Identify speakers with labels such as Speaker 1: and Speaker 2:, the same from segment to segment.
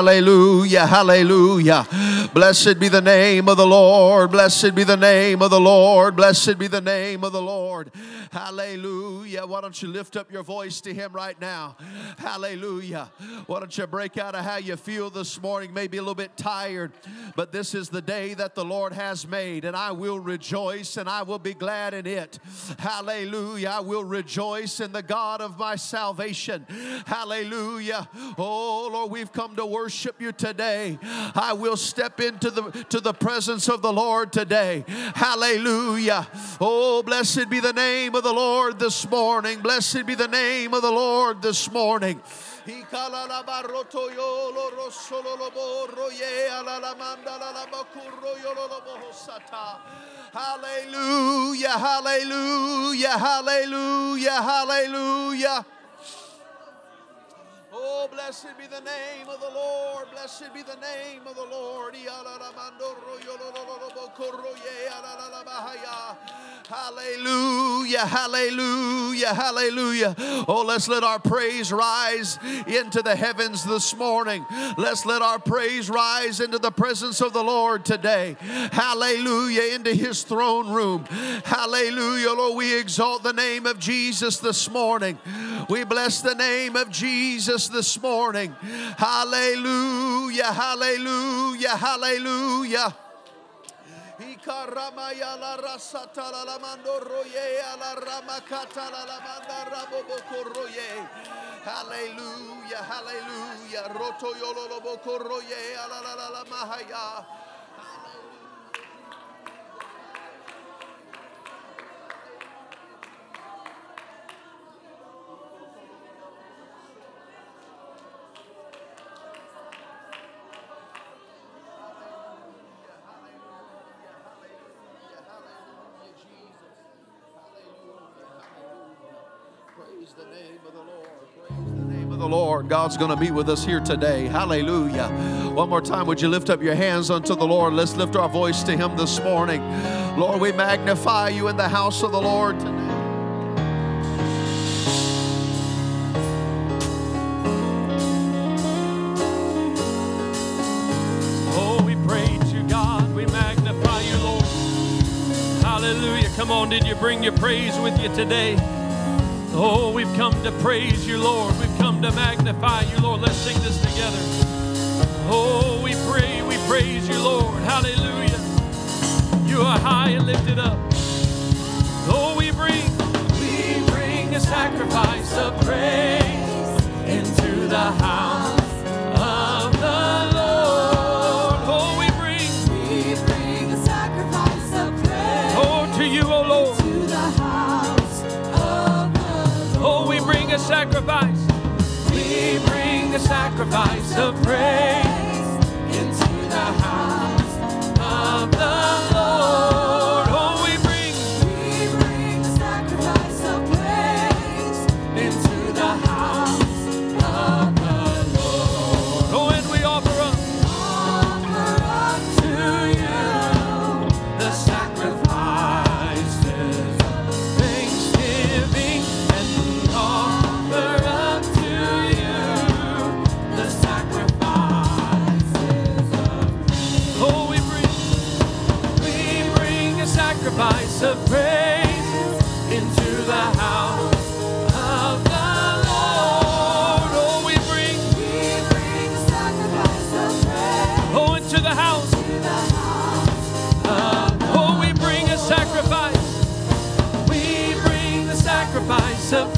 Speaker 1: Hallelujah, hallelujah. Blessed be the name of the Lord. Blessed be the name of the Lord. Blessed be the name of the Lord. Hallelujah. Why don't you lift up your voice to Him right now? Hallelujah. Why don't you break out of how you feel this morning? Maybe a little bit tired, but this is the day that the Lord has made, and I will rejoice and I will be glad in it. Hallelujah. I will rejoice in the God of my salvation. Hallelujah. Oh, Lord, we've come to worship you today. I will step into the to the presence of the Lord today. Hallelujah. Oh, blessed be the name of the Lord this morning. Blessed be the name of the Lord this morning. Hallelujah, hallelujah, hallelujah, hallelujah. Oh, blessed be the name of the Lord. Blessed be the name of the Lord. Hallelujah, hallelujah, hallelujah. Oh, let's let our praise rise into the heavens this morning. Let's let our praise rise into the presence of the Lord today. Hallelujah, into his throne room. Hallelujah, Lord, we exalt the name of Jesus this morning. We bless the name of Jesus this morning. Hallelujah, hallelujah, hallelujah. Ikaramaya la God's going to be with us here today. Hallelujah. One more time, would you lift up your hands unto the Lord? Let's lift our voice to Him this morning. Lord, we magnify you in the house of the Lord today.
Speaker 2: Oh, we praise you, God. We magnify you, Lord. Hallelujah. Come on, did you bring your praise with you today? Oh, we've come to praise you, Lord. We've come to magnify you, Lord. Let's sing this together. Oh, we pray, we praise you, Lord. Hallelujah. You are high and lifted up. Oh, we bring, we bring a sacrifice of praise of
Speaker 3: praise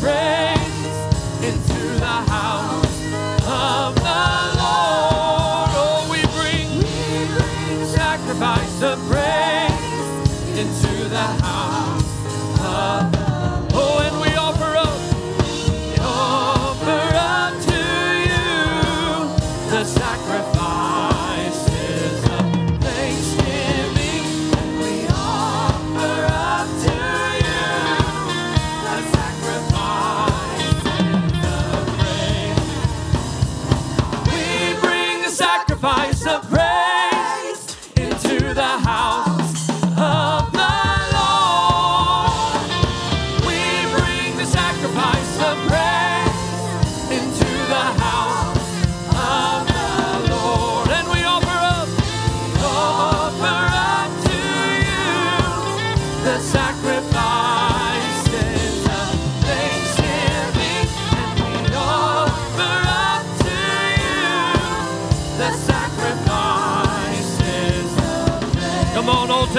Speaker 2: praise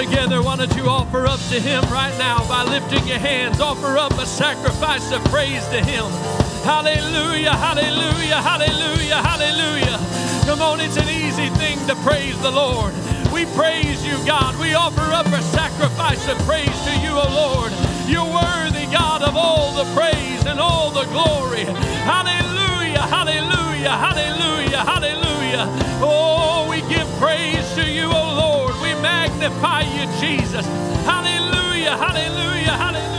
Speaker 2: together, why don't you offer up to Him right now by lifting your hands? Offer up a sacrifice of praise to Him. Hallelujah, hallelujah, hallelujah, hallelujah. Come on, it's an easy thing to praise the Lord. We praise you, God. We offer up a sacrifice of praise to you, O Lord. You're worthy, God, of all the praise and all the glory. Hallelujah, hallelujah, hallelujah, hallelujah. Oh, we give praise to you, O magnify you, Jesus. Hallelujah, hallelujah, hallelujah.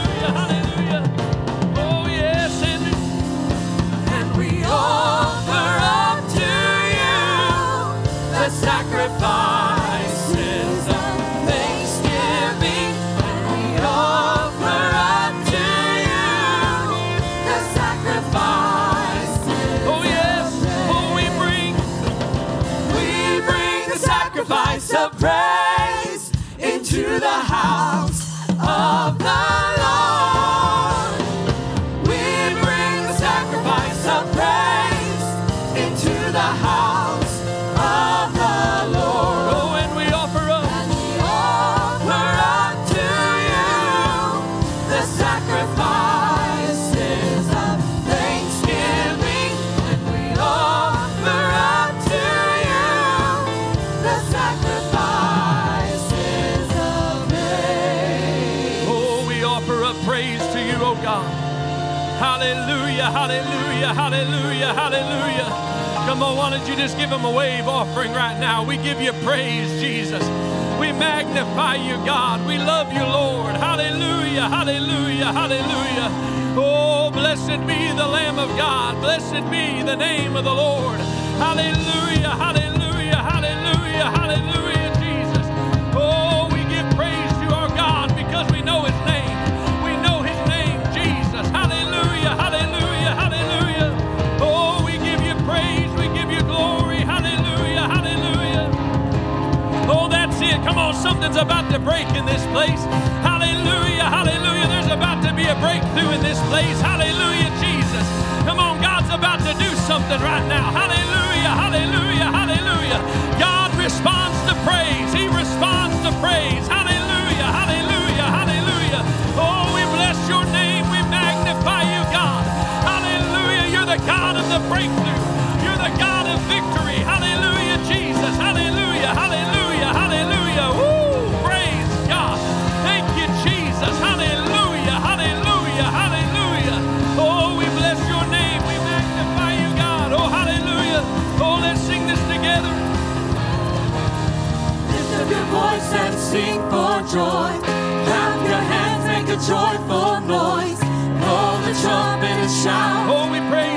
Speaker 3: You
Speaker 2: just give him a wave offering right now? We give you praise, Jesus. We magnify you, God. We love you, Lord. Hallelujah, hallelujah, hallelujah. Oh, blessed be the Lamb of God. Blessed be the name of the Lord. Hallelujah, hallelujah, hallelujah, hallelujah, Jesus. Oh, we give praise to our God because we know his name. We know his name, Jesus. Hallelujah, hallelujah, hallelujah. Something's about to break in this place. Hallelujah, hallelujah. There's about to be a breakthrough in this place. Hallelujah, Jesus. Come on, God's about to do something right now. Hallelujah, hallelujah, hallelujah. God responds to praise. He responds to praise. Hallelujah, hallelujah, hallelujah. Oh, we bless your name. We magnify you, God. Hallelujah. You're the God of the breakthrough. Sing
Speaker 3: for joy. Clap your hands, make a joyful noise. Blow the trumpet and shout.
Speaker 2: Oh, we praise.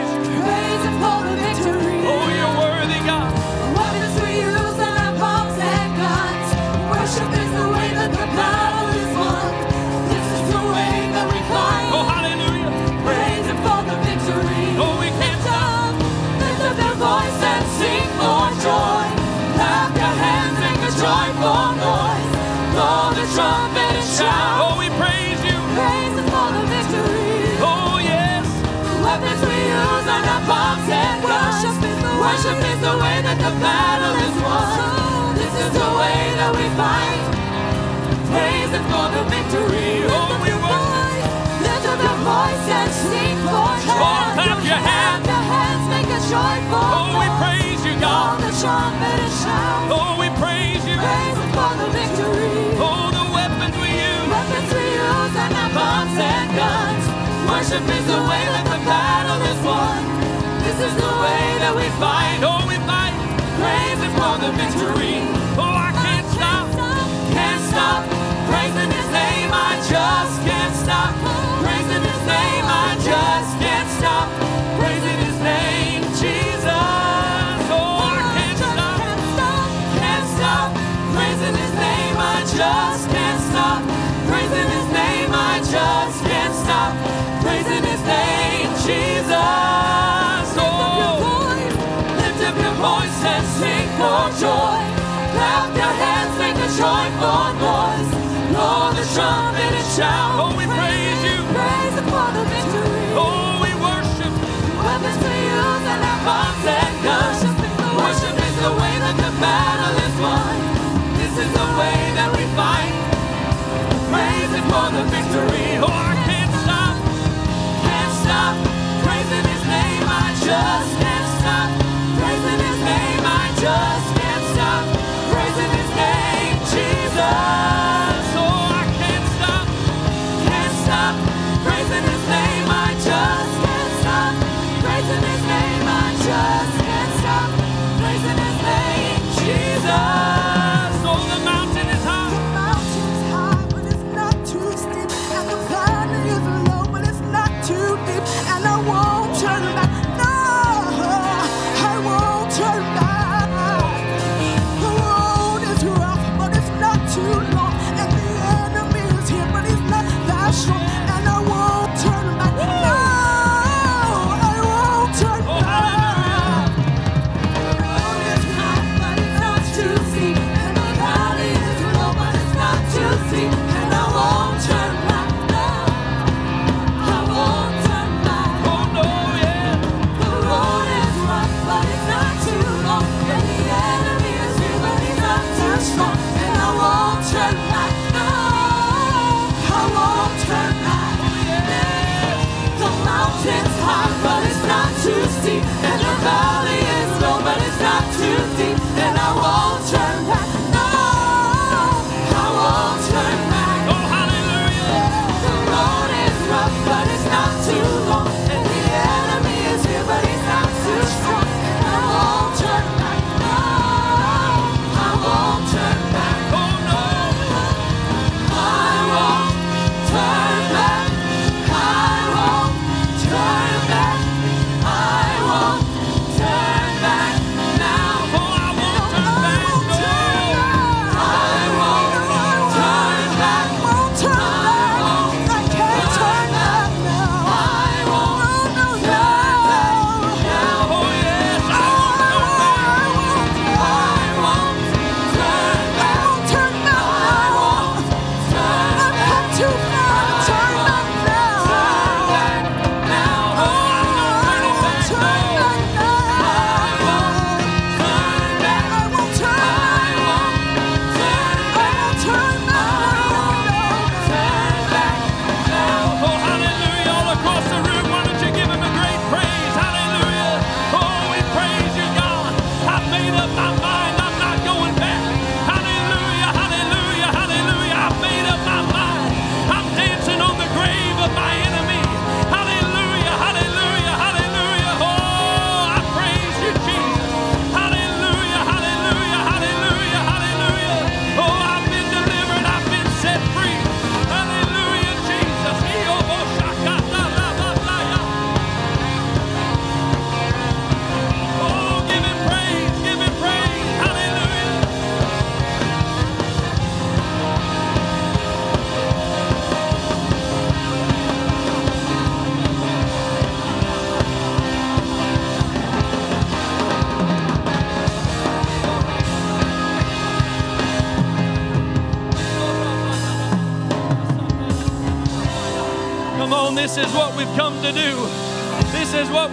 Speaker 3: That the battle is won. This is the way that we fight. Praise Him for the victory.
Speaker 2: Oh, we
Speaker 3: worship. Lift up your voice and sing for joy.
Speaker 2: Clap your hands.
Speaker 3: Clap your hands, make a joyful
Speaker 2: Oh, we praise you, God.
Speaker 3: the trumpet and shout.
Speaker 2: Oh, we praise you.
Speaker 3: Praise Him for the victory.
Speaker 2: Oh, the weapons we use.
Speaker 3: Weapons we use are not bombs and guns. Worship is the way that the battle is won. This is the way that we fight.
Speaker 2: Oh, we fight.
Speaker 3: For the victory. joy. Clap your hands, make a joyful noise. Blow the trumpet and shout.
Speaker 2: Oh, we praise you.
Speaker 3: Praise for the victory.
Speaker 2: Oh, we worship.
Speaker 3: Weapons we use and our bombs and guns. Worship is the way that the battle is won. This is the way that we fight. Praise
Speaker 2: Him for
Speaker 3: the victory.
Speaker 2: Oh,
Speaker 3: I can't stop. Can't stop. Praising
Speaker 2: His name, I just.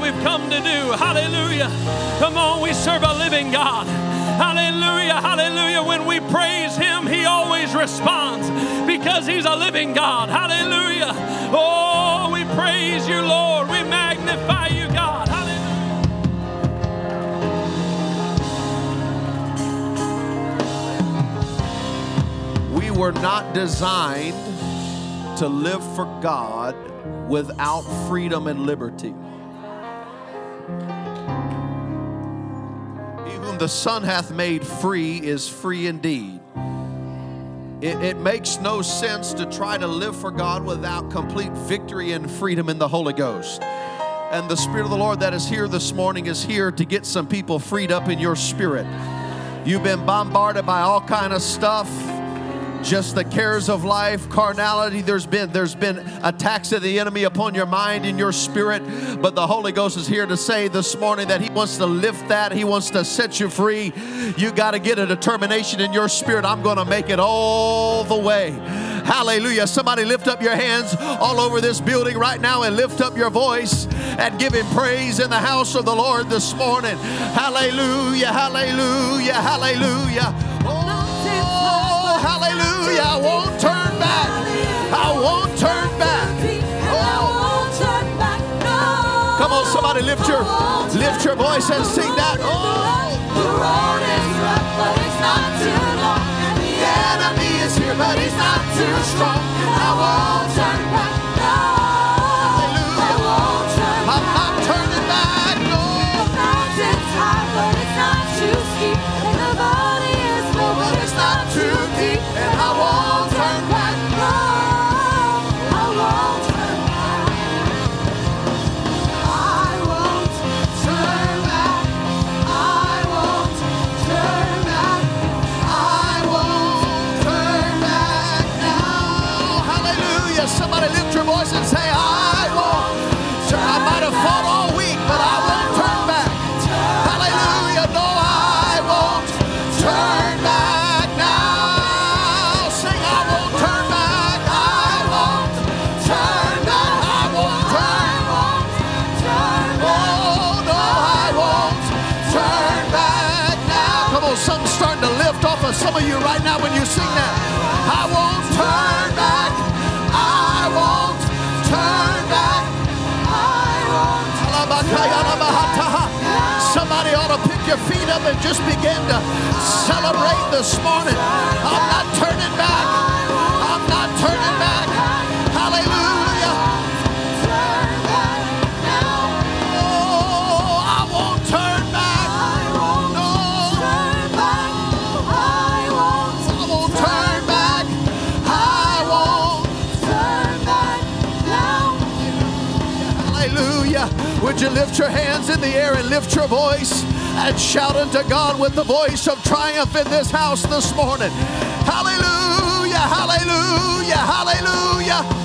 Speaker 2: We've come to do. Hallelujah. Come on, we serve a living God. Hallelujah, hallelujah. When we praise Him, He always responds because He's a living God. Hallelujah. Oh, we praise you, Lord. We magnify you, God. Hallelujah.
Speaker 1: We were not designed to live for God without freedom and liberty. He whom the Son hath made free is free indeed. It, it makes no sense to try to live for God without complete victory and freedom in the Holy Ghost. And the Spirit of the Lord that is here this morning is here to get some people freed up in your spirit. You've been bombarded by all kind of stuff just the cares of life carnality. There's been there's been attacks of the enemy upon your mind and your spirit but the holy ghost is here to say this morning that he wants to lift that. He wants to set you free. You got to get a determination in your spirit. I'm going to make it all the way. Hallelujah. Somebody lift up your hands all over this building right now and lift up your voice and give him praise in the house of the lord this morning. Hallelujah. Hallelujah. Hallelujah. Oh, hallelujah. I won't turn back. I won't turn back. Oh. Come on, somebody lift your lift your voice and sing that. Oh,
Speaker 3: The road is rough, but it's not too long. And the enemy is here, but he's not too strong. I won't turn back. No,
Speaker 1: your feet up and just begin to celebrate this morning. I'm not turning back. I'm not turning back. Hallelujah. Oh, I won't turn back. No, I won't turn back. I won't turn back. I won't. Turn back now. Hallelujah. Would you lift your hands in the air and lift your voice and shout unto God with the voice of triumph in this house this morning? Hallelujah, hallelujah, hallelujah.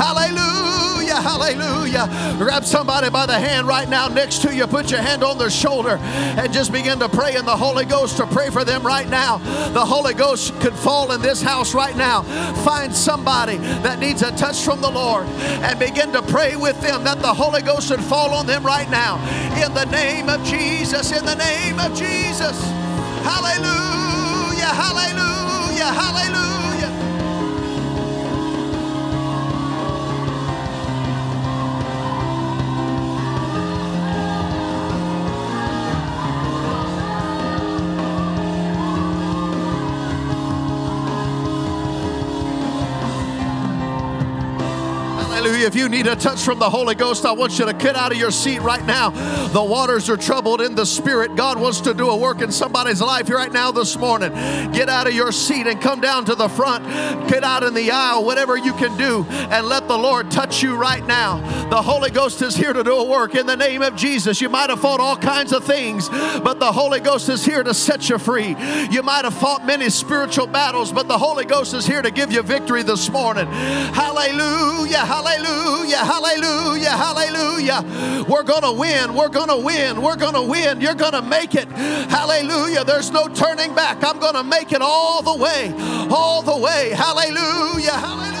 Speaker 1: Hallelujah, hallelujah. Grab somebody by the hand right now next to you. Put your hand on their shoulder and just begin to pray in the Holy Ghost to pray for them right now. The Holy Ghost could fall in this house right now. Find somebody that needs a touch from the Lord and begin to pray with them that the Holy Ghost would fall on them right now. In the name of Jesus, in the name of Jesus. Hallelujah, hallelujah, hallelujah. Hallelujah. If you need a touch from the Holy Ghost, I want you to get out of your seat right now. The waters are troubled in the spirit. God wants to do a work in somebody's life right now this morning. Get out of your seat and come down to the front. Get out in the aisle, whatever you can do, and let the Lord touch you right now. The Holy Ghost is here to do a work in the name of Jesus. You might have fought all kinds of things, but the Holy Ghost is here to set you free. You might have fought many spiritual battles, but the Holy Ghost is here to give you victory this morning. Hallelujah, hallelujah, Hallelujah, hallelujah, hallelujah. We're going to win, we're going to win, we're going to win. You're going to make it. Hallelujah. There's no turning back. I'm going to make it all the way, all the way. Hallelujah, hallelujah.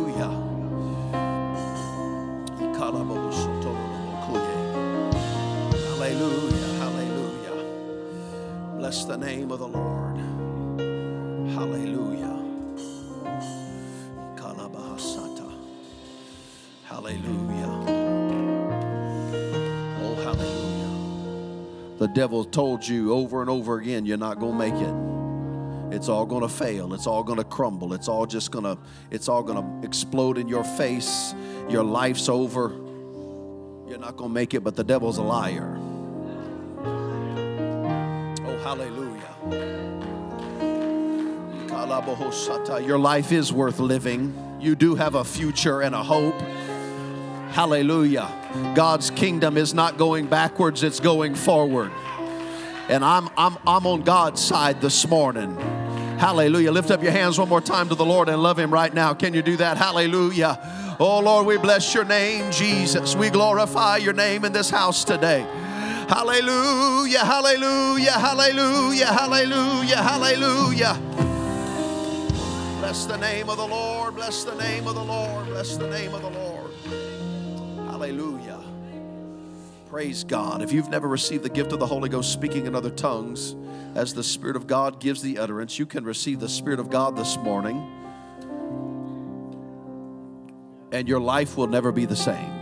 Speaker 1: devil told you over and over again, you're not going to make it. It's all going to fail. It's all going to crumble. It's all just going to it's all going to explode in your face. Your life's over. You're not going to make it, but the devil's a liar. Oh, hallelujah. Your life is worth living. You do have a future and a hope. Hallelujah. God's kingdom is not going backwards, it's going forward. And I'm, I'm, I'm on God's side this morning. Hallelujah. Lift up your hands one more time to the Lord and love Him right now. Can you do that? Hallelujah. Oh Lord, we bless your name, Jesus. We glorify your name in this house today. Hallelujah, hallelujah, hallelujah, hallelujah, hallelujah. Bless the name of the Lord, bless the name of the Lord, bless the name of the Lord. Hallelujah. Praise God. If you've never received the gift of the Holy Ghost speaking in other tongues, as the Spirit of God gives the utterance, you can receive the Spirit of God this morning, and your life will never be the same.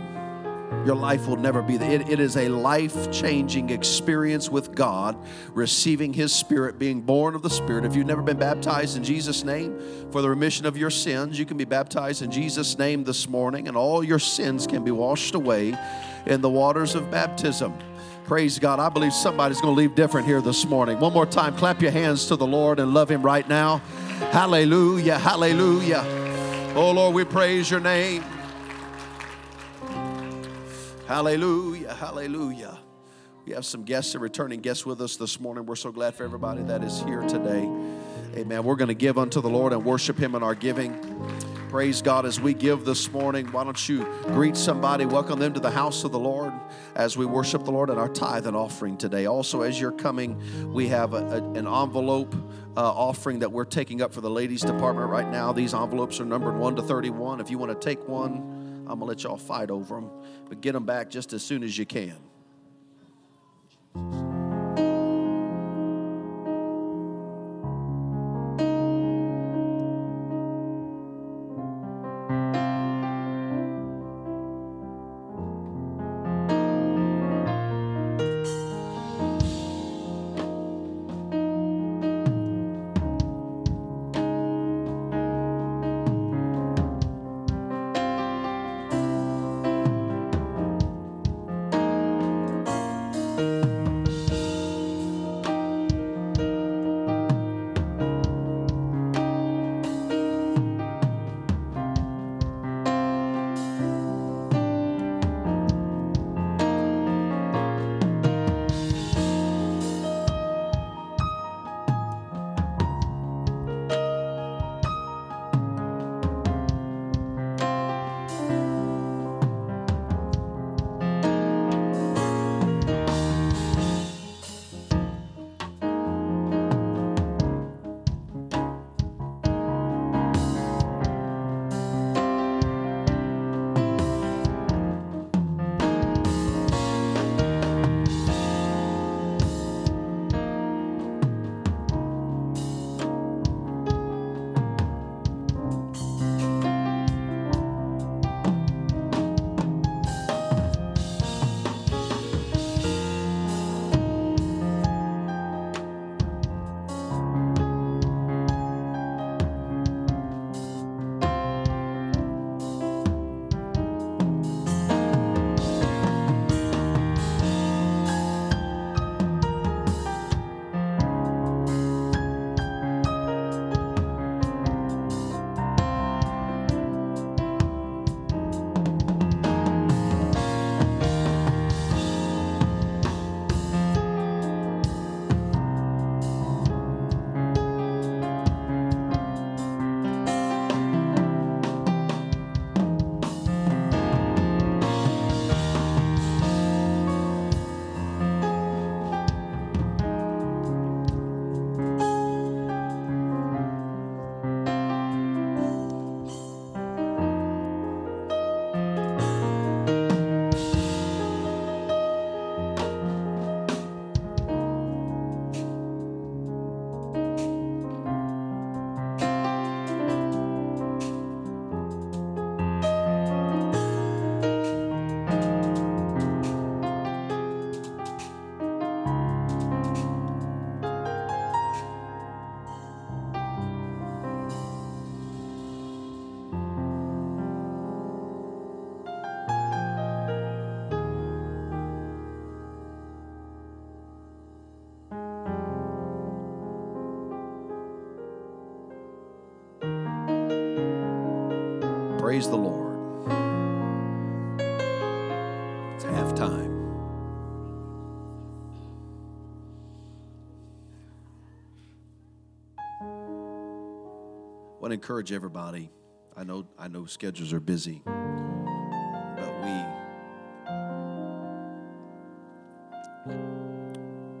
Speaker 1: Your life will never be. It, it is a life changing experience with God, receiving His Spirit, being born of the Spirit. If you've never been baptized in Jesus' name for the remission of your sins, you can be baptized in Jesus' name this morning, and all your sins can be washed away in the waters of baptism. Praise God. I believe somebody's going to leave different here this morning. One more time, clap your hands to the Lord and love Him right now. Hallelujah. Hallelujah. Oh, Lord, we praise your name. Hallelujah. Hallelujah. We have some guests and returning guests with us this morning. We're so glad for everybody that is here today. Amen. We're going to give unto the Lord and worship Him in our giving. Praise God as we give this morning. Why don't you greet somebody, welcome them to the house of the Lord as we worship the Lord in our tithe and offering today. Also, as you're coming, we have a, a, an envelope uh, offering that we're taking up for the ladies' department right now. These envelopes are numbered 1 to 31. If you want to take one, I'm going to let y'all fight over them, but get them back just as soon as you can. Praise the Lord. It's halftime. I want to encourage everybody. I know I know schedules are busy, but we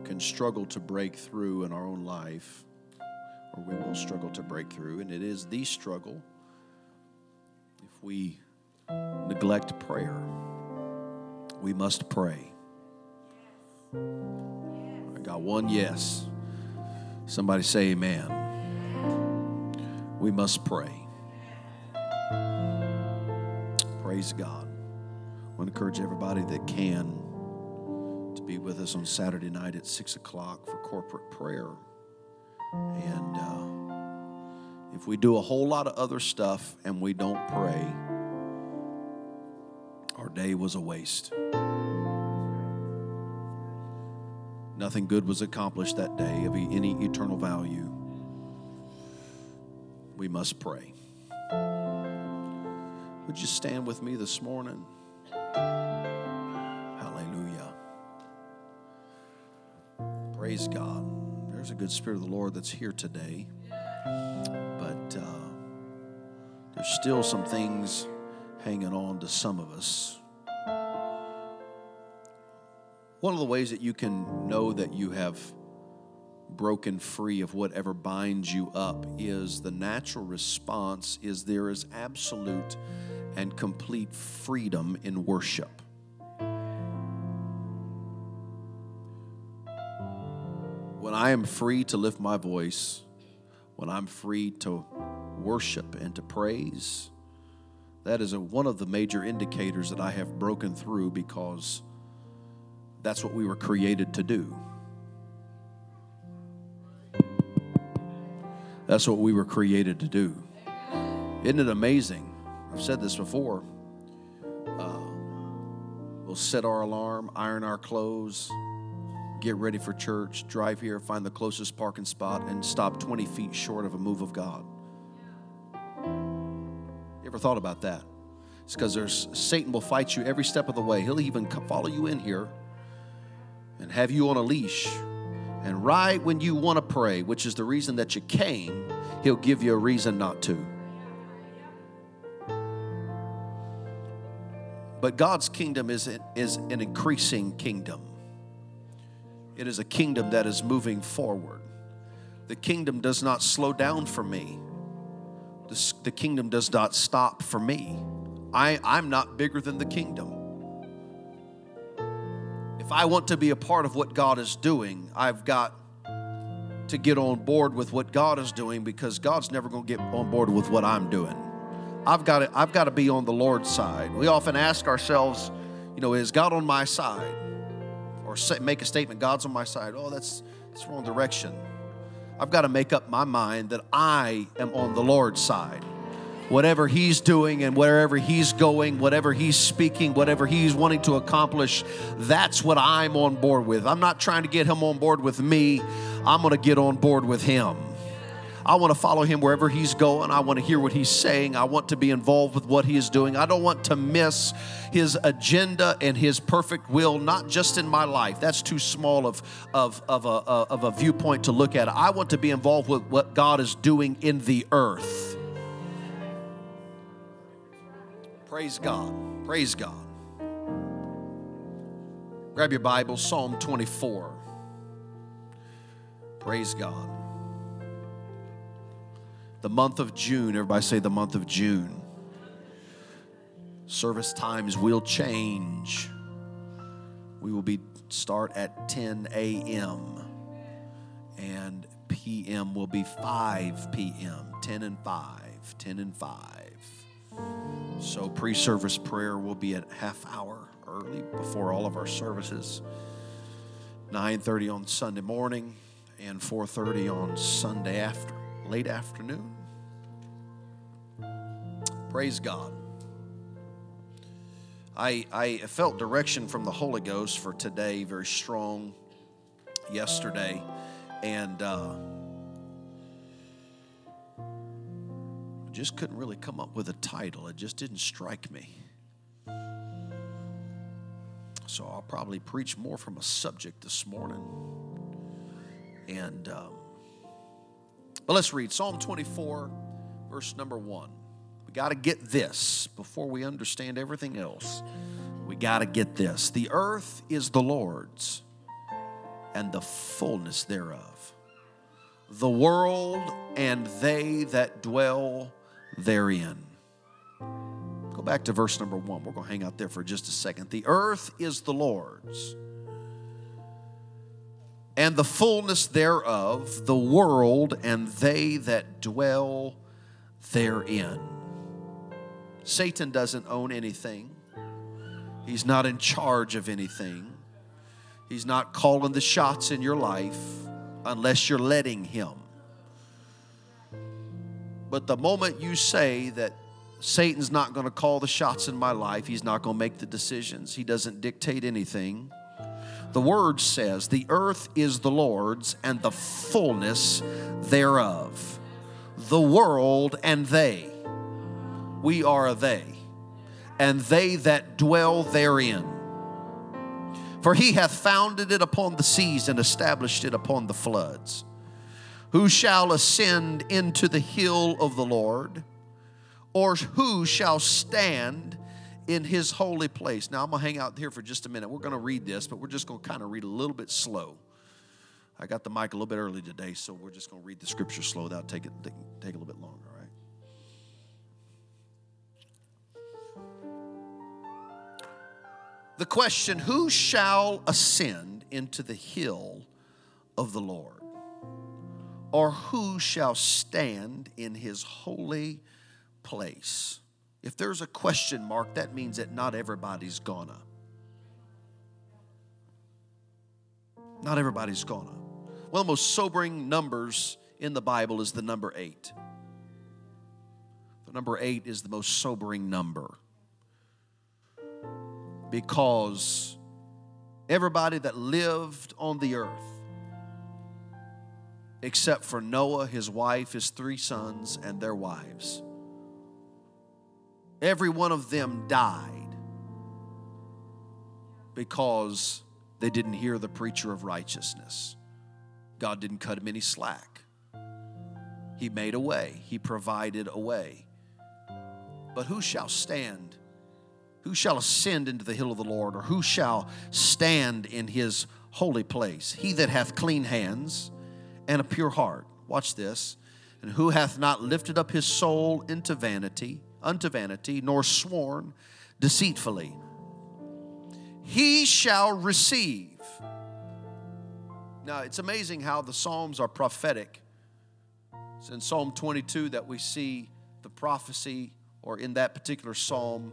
Speaker 1: can struggle to break through in our own life, or we will struggle to break through, and it is the struggle we neglect prayer. We must pray. I got one yes. Somebody say amen. We must pray. Praise God. I want to encourage everybody that can to be with us on Saturday night at 6 o'clock for corporate prayer. And uh, if we do a whole lot of other stuff and we don't pray, our day was a waste. Nothing good was accomplished that day of any eternal value. We must pray. Would you stand with me this morning? Hallelujah. Praise God. There's a good spirit of the Lord that's here today. Still some things hanging on to some of us. One of the ways that you can know that you have broken free of whatever binds you up is the natural response is there is absolute and complete freedom in worship. When I am free to lift my voice, when I'm free to worship and to praise, that is a, one of the major indicators that I have broken through because that's what we were created to do. That's what we were created to do. Isn't it amazing? I've said this before. Uh, we'll set our alarm, iron our clothes, get ready for church, drive here, find the closest parking spot, and stop 20 feet short of a move of God. Ever thought about that? It's because there's Satan will fight you every step of the way. He'll even follow you in here and have you on a leash. And right when you want to pray, which is the reason that you came, he'll give you a reason not to. But God's kingdom is, is an increasing kingdom. It is a kingdom that is moving forward. The kingdom does not slow down for me. The, the kingdom does not stop for me. I, I'm not bigger than the kingdom. If I want to be a part of what God is doing, I've got to get on board with what God is doing because God's never going to get on board with what I'm doing. I've got to, I've got to be on the Lord's side. We often ask ourselves, you know, is God on my side? Or say, make a statement, God's on my side. Oh, that's, that's wrong direction. I've got to make up my mind that I am on the Lord's side. Whatever He's doing and wherever He's going, whatever He's speaking, whatever He's wanting to accomplish, that's what I'm on board with. I'm not trying to get Him on board with me, I'm going to get on board with Him. I want to follow him wherever he's going. I want to hear what he's saying. I want to be involved with what he is doing. I don't want to miss his agenda and his perfect will, not just in my life. That's too small of, of, of, a, uh, of a viewpoint to look at. I want to be involved with what God is doing in the earth. Praise God. Praise God. Grab your Bible, Psalm 24. Praise God the month of June. Everybody say the month of June. Service times will change. We will be start at 10 a.m. and p.m. will be 5 p.m. 10 and 5, 10 and 5. So pre-service prayer will be at half hour early before all of our services. 9:30 on Sunday morning and 4:30 on Sunday after late afternoon. Praise God. I, I felt direction from the Holy Ghost for today very strong yesterday. And uh, just couldn't really come up with a title. It just didn't strike me. So I'll probably preach more from a subject this morning. And, um, but let's read Psalm 24, verse number one. We got to get this before we understand everything else. We got to get this. The earth is the Lord's and the fullness thereof, the world and they that dwell therein. Go back to verse number one. We're going to hang out there for just a second. The earth is the Lord's and the fullness thereof, the world and they that dwell therein. Satan doesn't own anything, he's not in charge of anything, he's not calling the shots in your life unless you're letting him. But the moment you say that Satan's not going to call the shots in my life, he's not going to make the decisions, he doesn't dictate anything. The word says, The earth is the Lord's and the fullness thereof, the world and they. We are a they, and they that dwell therein. For he hath founded it upon the seas and established it upon the floods. Who shall ascend into the hill of the Lord? Or who shall stand in his holy place? Now, I'm going to hang out here for just a minute. We're going to read this, but we're just going to kind of read a little bit slow. I got the mic a little bit early today, so we're just going to read the scripture slow. That'll take, it, take, a little bit longer, all right? The question Who shall ascend into the hill of the Lord? Or who shall stand in his holy place? If there's a question mark, that means that not everybody's gonna. Not everybody's gonna. One of the most sobering numbers in the Bible is the number eight. The number eight is the most sobering number because everybody that lived on the earth, except for Noah, his wife, his three sons, and their wives, every one of them died because they didn't hear the preacher of righteousness. God didn't cut him any slack. He made a way, He provided a way. But who shall stand? Who shall ascend into the hill of the Lord, or who shall stand in his holy place? He that hath clean hands and a pure heart. Watch this. And who hath not lifted up his soul into vanity, unto vanity, nor sworn deceitfully. He shall receive. Now, it's amazing how the Psalms are prophetic. It's in Psalm 22 that we see the prophecy, or in that particular psalm,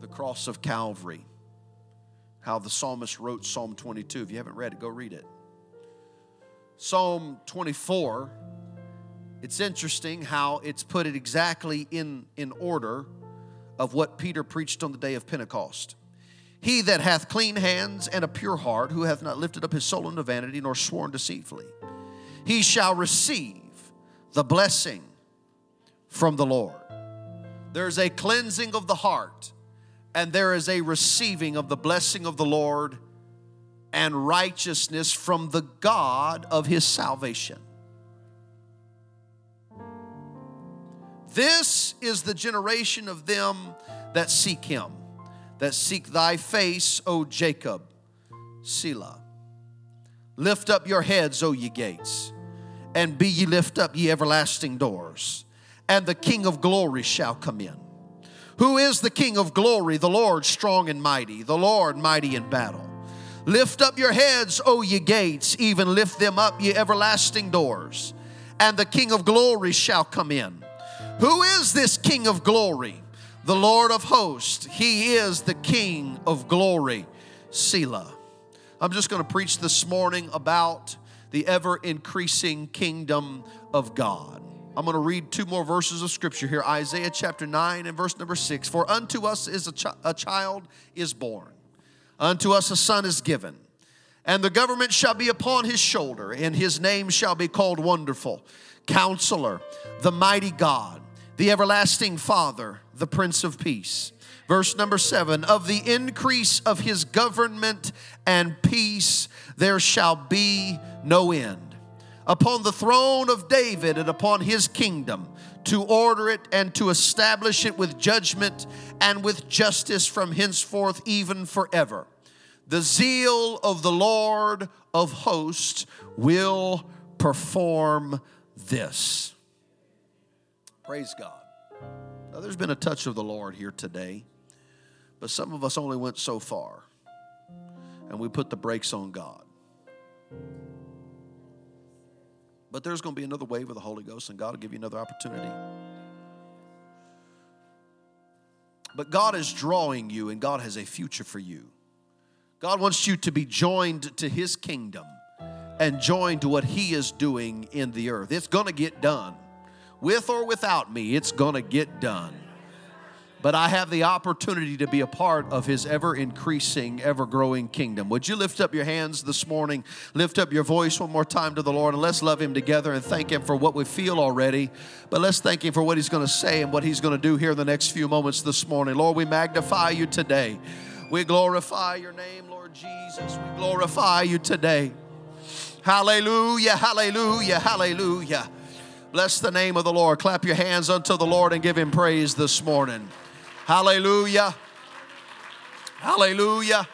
Speaker 1: the cross of Calvary. How the psalmist wrote Psalm 22. If you haven't read it, go read it. Psalm 24, it's interesting how it's put it exactly in, in order of what Peter preached on the day of Pentecost. He that hath clean hands and a pure heart, who hath not lifted up his soul into vanity nor sworn deceitfully, he shall receive the blessing from the Lord. There's a cleansing of the heart, and there is a receiving of the blessing of the Lord and righteousness from the God of his salvation. This is the generation of them that seek him, that seek thy face, O Jacob. Selah. Lift up your heads, O ye gates, and be ye lift up, ye everlasting doors, and the King of glory shall come in. Who is the King of glory? The Lord strong and mighty, the Lord mighty in battle. Lift up your heads, O ye gates, even lift them up, ye everlasting doors, and the King of glory shall come in. Who is this King of glory? The Lord of hosts. He is the King of glory. Selah. I'm just going to preach this morning about the ever increasing kingdom of God. I'm going to read two more verses of scripture here Isaiah chapter 9 and verse number 6. For unto us is a, ch- a child is born, unto us a son is given, and the government shall be upon his shoulder, and his name shall be called Wonderful, Counselor, the Mighty God the everlasting Father, the Prince of Peace. Verse number seven Of the increase of his government and peace there shall be no end. Upon the throne of David and upon his kingdom, to order it and to establish it with judgment and with justice from henceforth, even forever. The zeal of the Lord of hosts will perform this. Praise God. Now, there's been a touch of the Lord here today, but some of us only went so far, and we put the brakes on God. But there's going to be another wave of the Holy Ghost, and God will give you another opportunity. But God is drawing you, and God has a future for you. God wants you to be joined to His kingdom and joined to what He is doing in the earth. It's going to get done. With or without me, it's going to get done but I have the opportunity to be a part of his ever increasing, ever growing kingdom. Would you lift up your hands this morning? Lift up your voice one more time to the Lord and let's love him together and thank him for what we feel already. But let's thank him for what he's going to say and what he's going to do here in the next few moments this morning. Lord, we magnify you today. We glorify your name, Lord Jesus. We glorify you today. Hallelujah, hallelujah, hallelujah. Bless the name of the Lord. Clap your hands unto the Lord and give him praise this morning. Hallelujah. Hallelujah.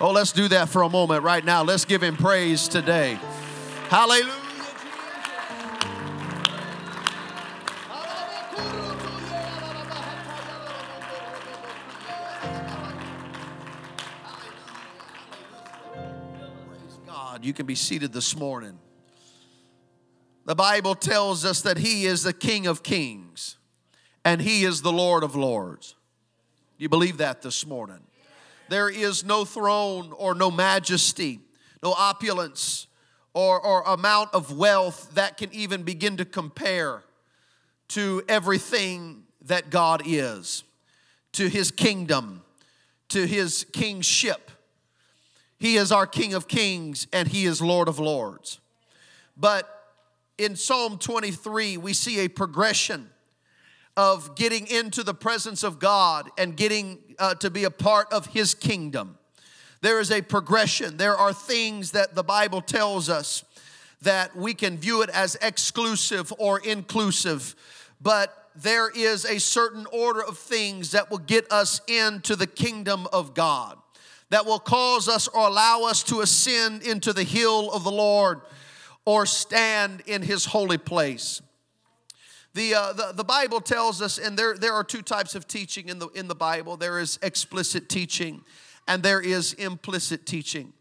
Speaker 1: Oh, let's do that for a moment right now. Let's give him praise today. Hallelujah. God. You can be seated this morning. The Bible tells us that He is the King of Kings and He is the Lord of Lords. You believe that this morning? There is no throne or no majesty, no opulence or, or amount of wealth that can even begin to compare to everything that God is, to His kingdom, to His kingship. He is our King of kings and He is Lord of lords. But in Psalm 23, we see a progression of getting into the presence of God and getting uh, to be a part of His kingdom. There is a progression. There are things that the Bible tells us that we can view it as exclusive or inclusive, but there is a certain order of things that will get us into the kingdom of God, that will cause us or allow us to ascend into the hill of the Lord or stand in His holy place. The, uh, the, the Bible tells us, and there, there are two types of teaching in the, in the Bible there is explicit teaching, and there is implicit teaching.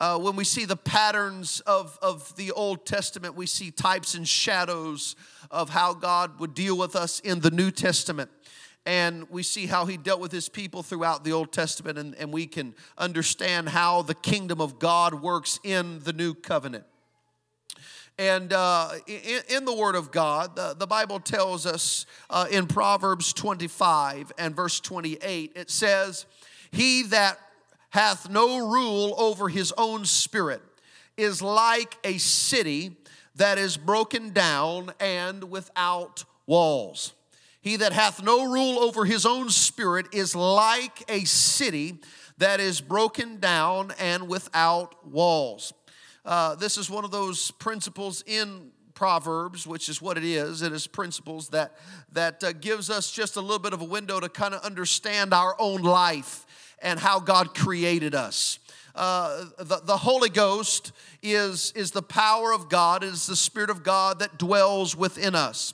Speaker 1: Uh, when we see the patterns of, of the Old Testament, we see types and shadows of how God would deal with us in the New Testament. And we see how he dealt with his people throughout the Old Testament, and, and we can understand how the kingdom of God works in the new covenant. And uh, in, in, the Word of God, the, the Bible tells us uh, in Proverbs 25 and verse 28, it says, He that hath no rule over his own spirit is like a city that is broken down and without walls. He that hath no rule over his own spirit is like a city that is broken down and without walls. Uh, this is one of those principles in Proverbs, which is what it is. It is principles that that uh, gives us just a little bit of a window to kind of understand our own life and how God created us. Uh, the, the Holy Ghost is, is the power of God, it is the Spirit of God that dwells within us.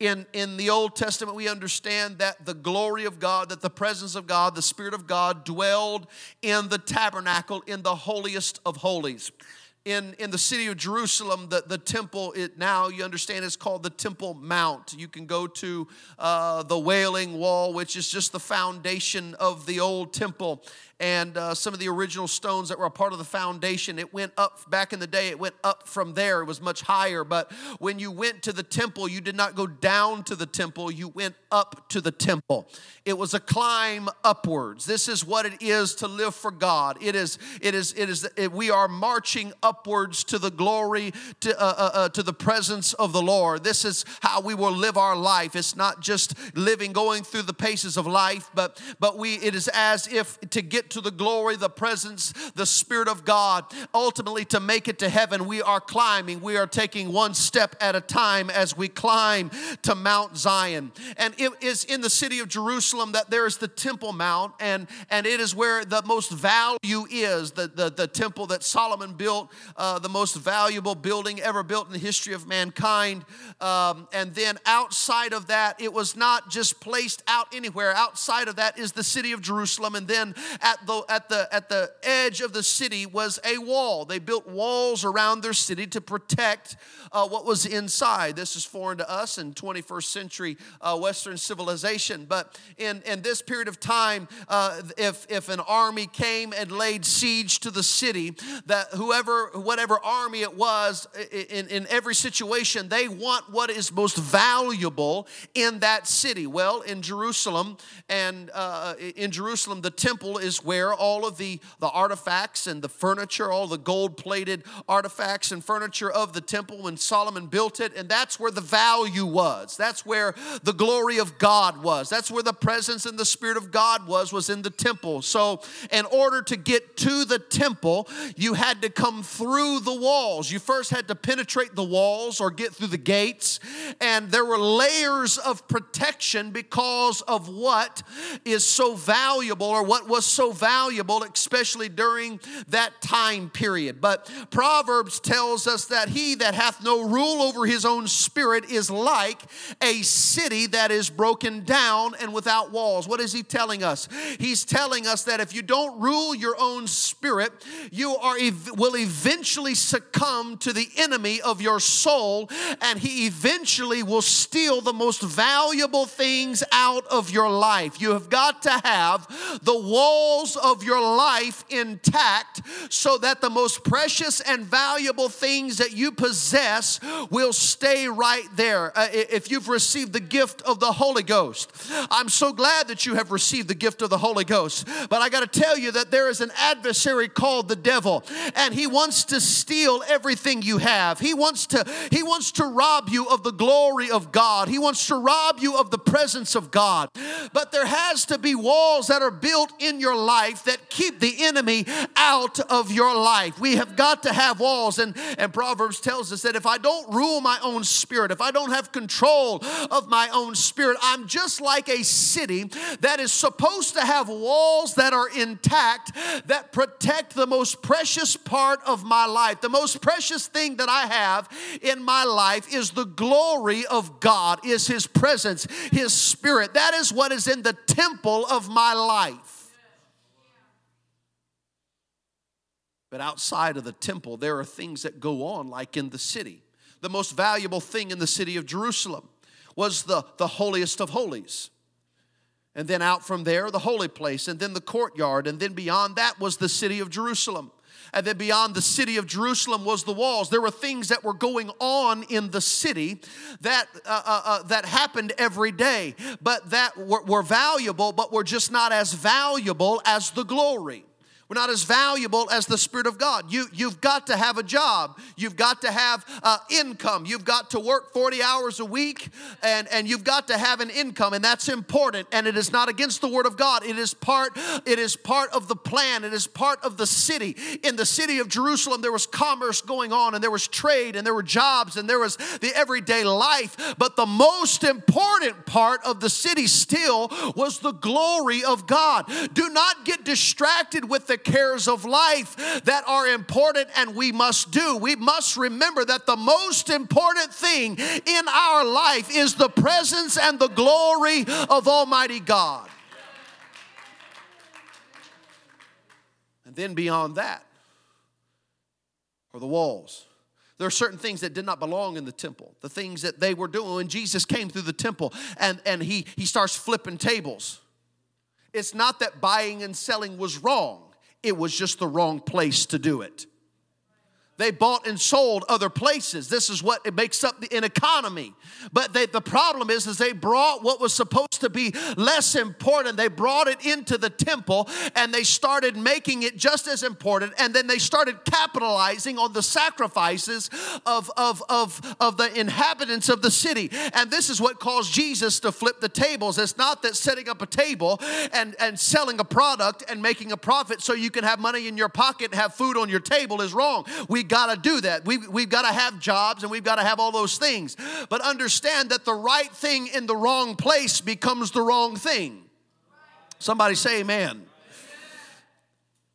Speaker 1: In, in the Old Testament, we understand that the glory of God, that the presence of God, the Spirit of God dwelled in the tabernacle, in the holiest of holies in, in the city of Jerusalem, the, the temple, it now you understand is called the Temple Mount. You can go to uh, the Wailing Wall, which is just the foundation of the old temple and uh, some of the original stones that were a part of the foundation. It went up back in the day, it went up from there. It was much higher. But when you went to the temple, you did not go down to the temple, you went up to the temple. It was a climb upwards. This is what it is to live for God. It is, it is, it is, it, we are marching upwards to the glory, to, uh, uh, uh, to the presence of the Lord. This is how we will live our life. It's not just living, going through the paces of life, but, but we, it is as if to get to the glory, the presence, the Spirit of God, ultimately to make it to heaven, we are climbing. We are taking one step at a time as we climb to Mount Zion. And it is in the city of Jerusalem that there is the Temple Mount, and, and it is where the most value is the, the, the temple that Solomon built, uh, the most valuable building ever built in the history of mankind. Um, and then outside of that, it was not just placed out anywhere. Outside of that is the city of Jerusalem, and then at the at the at the edge of the city was a wall. They built walls around their city to protect uh, what was inside. This is foreign to us in 21st century uh, Western civilization, but in in this period of time, uh, if if an army came and laid siege to the city, that whoever whatever army it was in in every situation, they want what is most valuable in that city. Well, in Jerusalem and uh, in Jerusalem, the temple is where all of the the artifacts and the furniture, all the gold plated artifacts and furniture of the temple when Solomon built it, and that's where the value was. That's where the glory of God was. That's where the presence and the Spirit of God was, was in the temple. So, in order to get to the temple, you had to come through the walls. You first had to penetrate the walls or get through the gates, and there were layers of protection because of what is so valuable or what was so valuable, especially during that time period. But Proverbs tells us that he that hath no rule over his own spirit is like a city that is broken down and without walls. What is he telling us? He's telling us that if you don't rule your own spirit, you are will eventually succumb to the enemy of your soul and he eventually will steal the most valuable things out of your life. You have got to have the walls of your life intact so that the most precious and valuable things that you possess will stay right there. Uh, if you've received the gift of the Holy Ghost, I'm so glad that you have received the gift of the Holy Ghost. But I got to tell you that there is an adversary called the devil, and he wants to steal everything you have. He wants to he wants to rob you of the glory of God. He wants to rob you of the presence of God. But there has to be walls that are built in your life that keep the enemy out of your life. We have got to have walls and and Proverbs tells us that if I don't rule my own spirit, if I don't have control of my own spirit, I'm just like a city that is supposed to have walls that are intact that protect the most precious part of my life. The most precious thing that I have in my life is the glory of God, is His presence, His Spirit. That is what is in the temple of my life. But outside of the temple, there are things that go on, like in the city. The most valuable thing in the city of Jerusalem was the, the holiest of holies. And then out from there, the holy place, and then the courtyard, and then beyond that was the city of Jerusalem. And then beyond the city of Jerusalem was the walls. There were things that were going on in the city that, uh, uh, uh, that happened every day, but that were, were valuable, but were just not as valuable as the glory. We're not as valuable as the Spirit of God. You, you've got to have a job. You've got to have uh, income. You've got to work 40 hours a week and, and you've got to have an income. And that's important. And it is not against the Word of God. It is part, it is part of the plan. It is part of the city. In the city of Jerusalem, there was commerce going on and there was trade and there were jobs and there was the everyday life. But the most important part of the city still was the glory of God. Do not get distracted with the the cares of life that are important and we must do. We must remember that the most important thing in our life is the presence and the glory of Almighty God. And then beyond that are the walls. There are certain things that did not belong in the temple, the things that they were doing. When Jesus came through the temple and, and he, he starts flipping tables, it's not that buying and selling was wrong, it was just the wrong place to do it. They bought and sold other places. This is what it makes up an economy. But they, the problem is, is they brought what was supposed to be less important. They brought it into the temple and they started making it just as important. And then they started capitalizing on the sacrifices of, of, of, of the inhabitants of the city. And this is what caused Jesus to flip the tables. It's not that setting up a table and, and selling a product and making a profit so you can have money in your pocket and have food on your table is wrong. We got to do that. We've, we've got to have jobs and we've got to have all those things. But understand that the right thing in the wrong place becomes the wrong thing. Somebody say amen.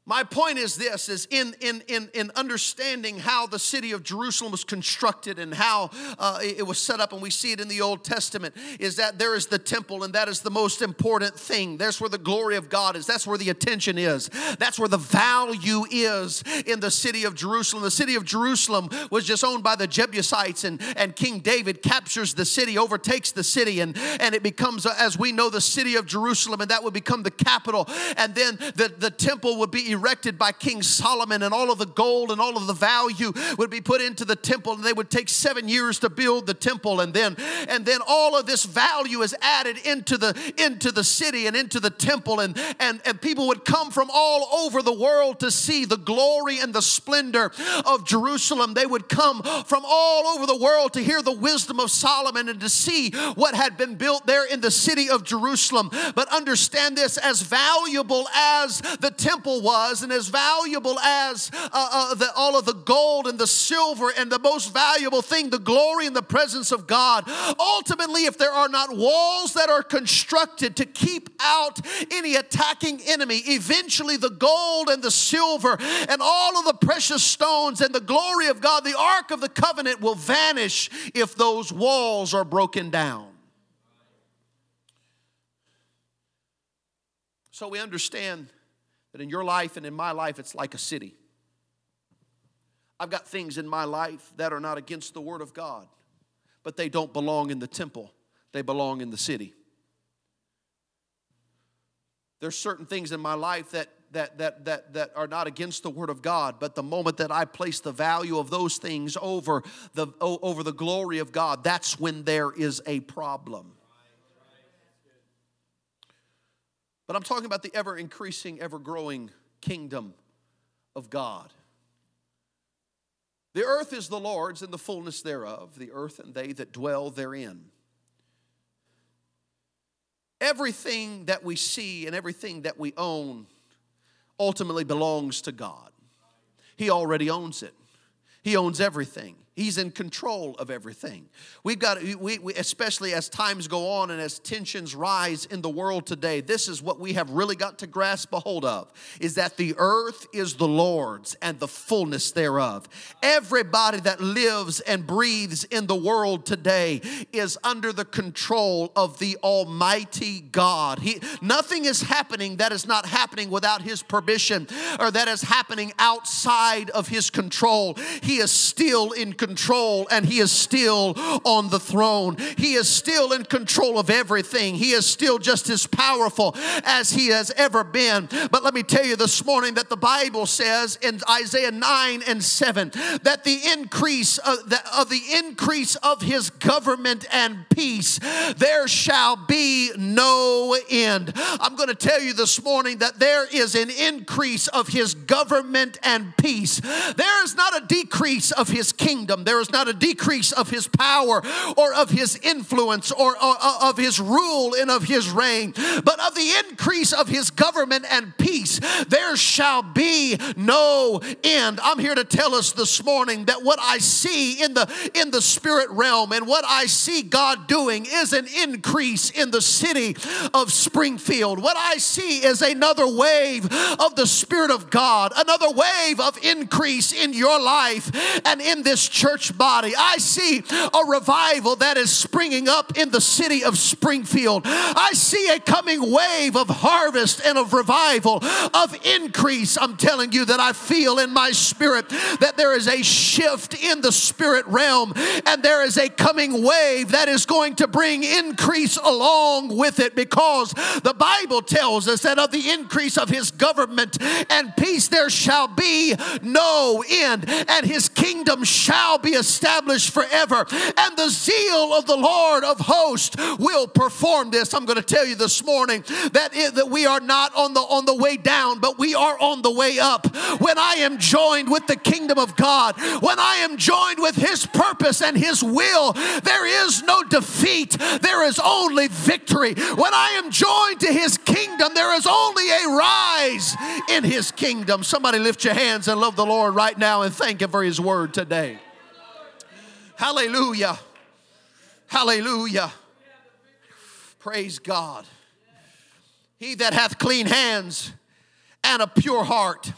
Speaker 1: My point is this is in, in, in, in understanding how the city of Jerusalem was constructed and how uh, it was set up, and we see it in the Old Testament, is that there is the temple, and that is the most important thing. That's where the glory of God is. That's where the attention is. That's where the value is in the city of Jerusalem. The city of Jerusalem was just owned by the Jebusites, and, and King David captures the city, overtakes the city, and, and it becomes, as we know, the city of Jerusalem, and that would become the capital. And then the, the temple would be erected by King Solomon, and all of the gold and all of the value would be put into the temple, and they would take seven years to build the temple, and then and then all of this value is added into the into the city and into the temple, and and and people would come from all over the world to see the glory and the splendor of Jerusalem. They would come from all over the world to hear the wisdom of Solomon and to see what had been built there in the city of Jerusalem. But understand this as valuable as the temple was was and as valuable as uh, uh, the, all of the gold and the silver and the most valuable thing, the glory and the presence of God. Ultimately, if there are not walls that are constructed to keep out any attacking enemy, eventually the gold and the silver and all of the precious stones and the glory of God, the Ark of the Covenant, will vanish if those walls are broken down. So we understand that in your life and in my life, it's like a city. I've got things in my life that are not against the Word of God, but they don't belong in the temple, they belong in the city. There's certain things in my life that that, that, that, that are not against the word of God, but the moment that I place the value of those things over the, over the glory of God, that's when there is a problem. But I'm talking about the ever increasing, ever growing kingdom of God. The earth is the Lord's and the fullness thereof, the earth and they that dwell therein. Everything that we see and everything that we own ultimately belongs to God. He already owns it, He owns everything. He's in control of everything. We've got, we, we, especially as times go on and as tensions rise in the world today, this is what we have really got to grasp a hold of is that the earth is the Lord's and the fullness thereof. Everybody that lives and breathes in the world today is under the control of the Almighty God. He, nothing is happening that is not happening without His permission or that is happening outside of His control. He is still in control control and He is still on the throne. He is still in control of everything. He is still just as powerful as He has ever been. But let me tell you this morning that the Bible says in Isaiah 9 and 7 that the increase of the, of the increase of His government and peace, there shall be no end. I'm going to tell you this morning that there is an increase of His government and peace. There is not a decrease of His kingdom kingdom. There is not a decrease of his power or of his influence or, or, of his rule and of his reign, but of the increase of his government and peace. There shall be no end. I'm here to tell us this morning that what I see in the in the spirit realm and what I see God doing is an increase in the city of Springfield. What I see is another wave of the spirit of God, another wave of increase in your life and in this church body. I see a revival that is springing up in the city of Springfield. I see a coming wave of harvest and of revival, of increase. I'm telling you that I feel in my spirit that there is a shift in the spirit realm and there is a coming wave that is going to bring increase along with it because the Bible tells us that of the increase of his government and peace there shall be no end, and his kingdom shall be established forever. And the zeal of the Lord of hosts will perform this. I'm going to tell you this morning that, it, that we are not on the on the way down, but we are on the way up. When I am joined with the kingdom of God, when I am joined with his purpose and his will, there is no defeat, there is only victory. When I am joined to his kingdom, there is only a rise in his kingdom. Somebody lift your hands and love the Lord right now and thank him for his word today. Hallelujah. Hallelujah. Praise God. He that hath clean hands and a pure heart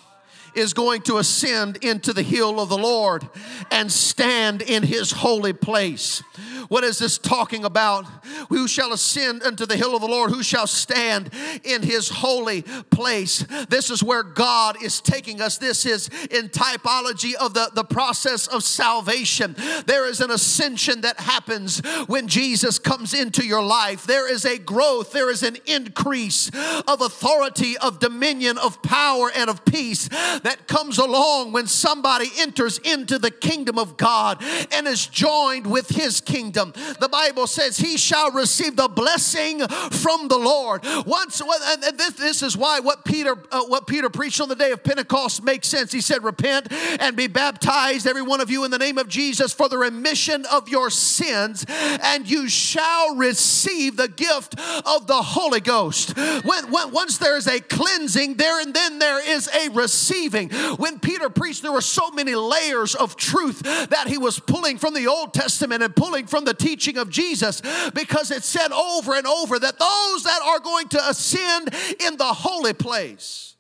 Speaker 1: is going to ascend into the hill of the Lord and stand in his holy place. What is this talking about? Who shall ascend unto the hill of the Lord? Who shall stand in his holy place? This is where God is taking us. This is in typology of the, the process of salvation. There is an ascension that happens when Jesus comes into your life. There is a growth, there is an increase of authority, of dominion, of power, and of peace that comes along when somebody enters into the kingdom of God and is joined with his kingdom. The Bible says he shall receive the blessing from the Lord. Once and this, this is why what Peter uh, what Peter preached on the day of Pentecost makes sense. He said, "Repent and be baptized every one of you in the name of Jesus for the remission of your sins, and you shall receive the gift of the Holy Ghost." When, when once there is a cleansing, there and then there is a receiving. When Peter preached, there were so many layers of truth that he was pulling from the Old Testament and pulling from the teaching of Jesus because it said over and over that those that are going to ascend in the holy place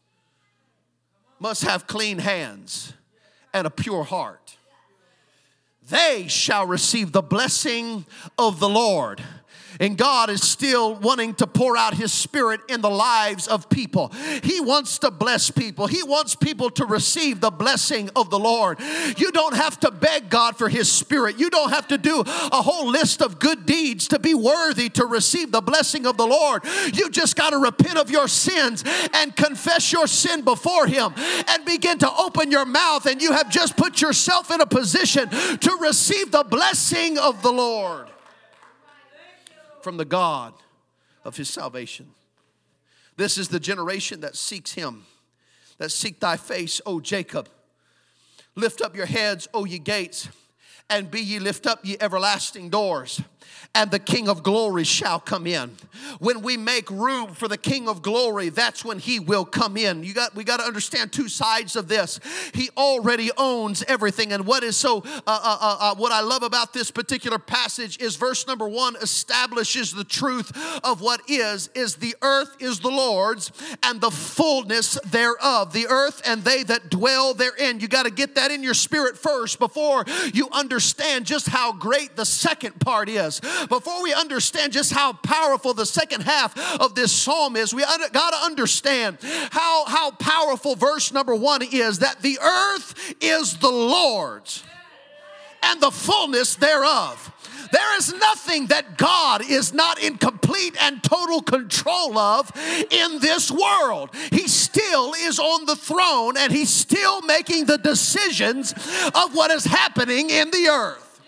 Speaker 1: must have clean hands and a pure heart. They shall receive the blessing of the Lord. And God is still wanting to pour out His Spirit in the lives of people. He wants to bless people, He wants people to receive the blessing of the Lord. You don't have to beg God for His Spirit, you don't have to do a whole list of good deeds to be worthy to receive the blessing of the Lord. You just got to repent of your sins and confess your sin before Him and begin to open your mouth, and you have just put yourself in a position to receive the blessing of the Lord from the God of his salvation. This is the generation that seeks him, that seek thy face, O Jacob. Lift up your heads, O ye gates, and be ye lift up ye everlasting doors and the King of glory shall come in. When we make room for the King of glory, that's when he will come in. You got we got to understand two sides of this. He already owns everything, and what is so uh, uh, uh, uh, what I love about this particular passage is verse number one establishes the truth of what is is the earth is the Lord's and the fullness thereof. The earth and they that dwell therein. You got to get that in your spirit first before you understand just how great the second part is before we understand just how powerful the second half of this psalm is, we got to understand how, how powerful verse number one is that the earth is the Lord's and the fullness thereof. There is nothing that God is not in complete and total control of in this world. He still is on the throne and he's still making the decisions of what is happening in the earth.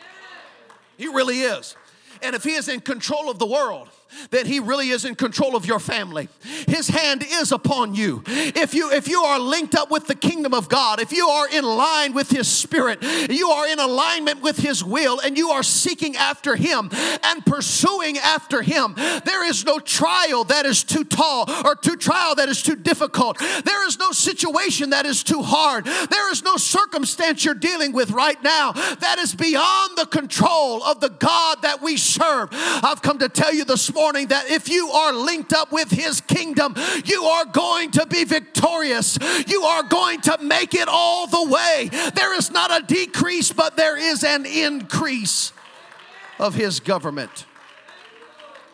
Speaker 1: He really is. And if He is in control of the world, that he really is in control of your family. His hand is upon you. If you if you are linked up with the kingdom of God, if you are in line with his spirit, you are in alignment with his will and you are seeking after him and pursuing after him. There is no trial that is too tall or too trial that is too difficult. There is no situation that is too hard. There is no circumstance you're dealing with right now that is beyond the control of the God that we serve. I've come to tell you this morning morning that if you are linked up with His kingdom, you are going to be victorious. You are going to make it all the way. There is not a decrease, but there is an increase of His government.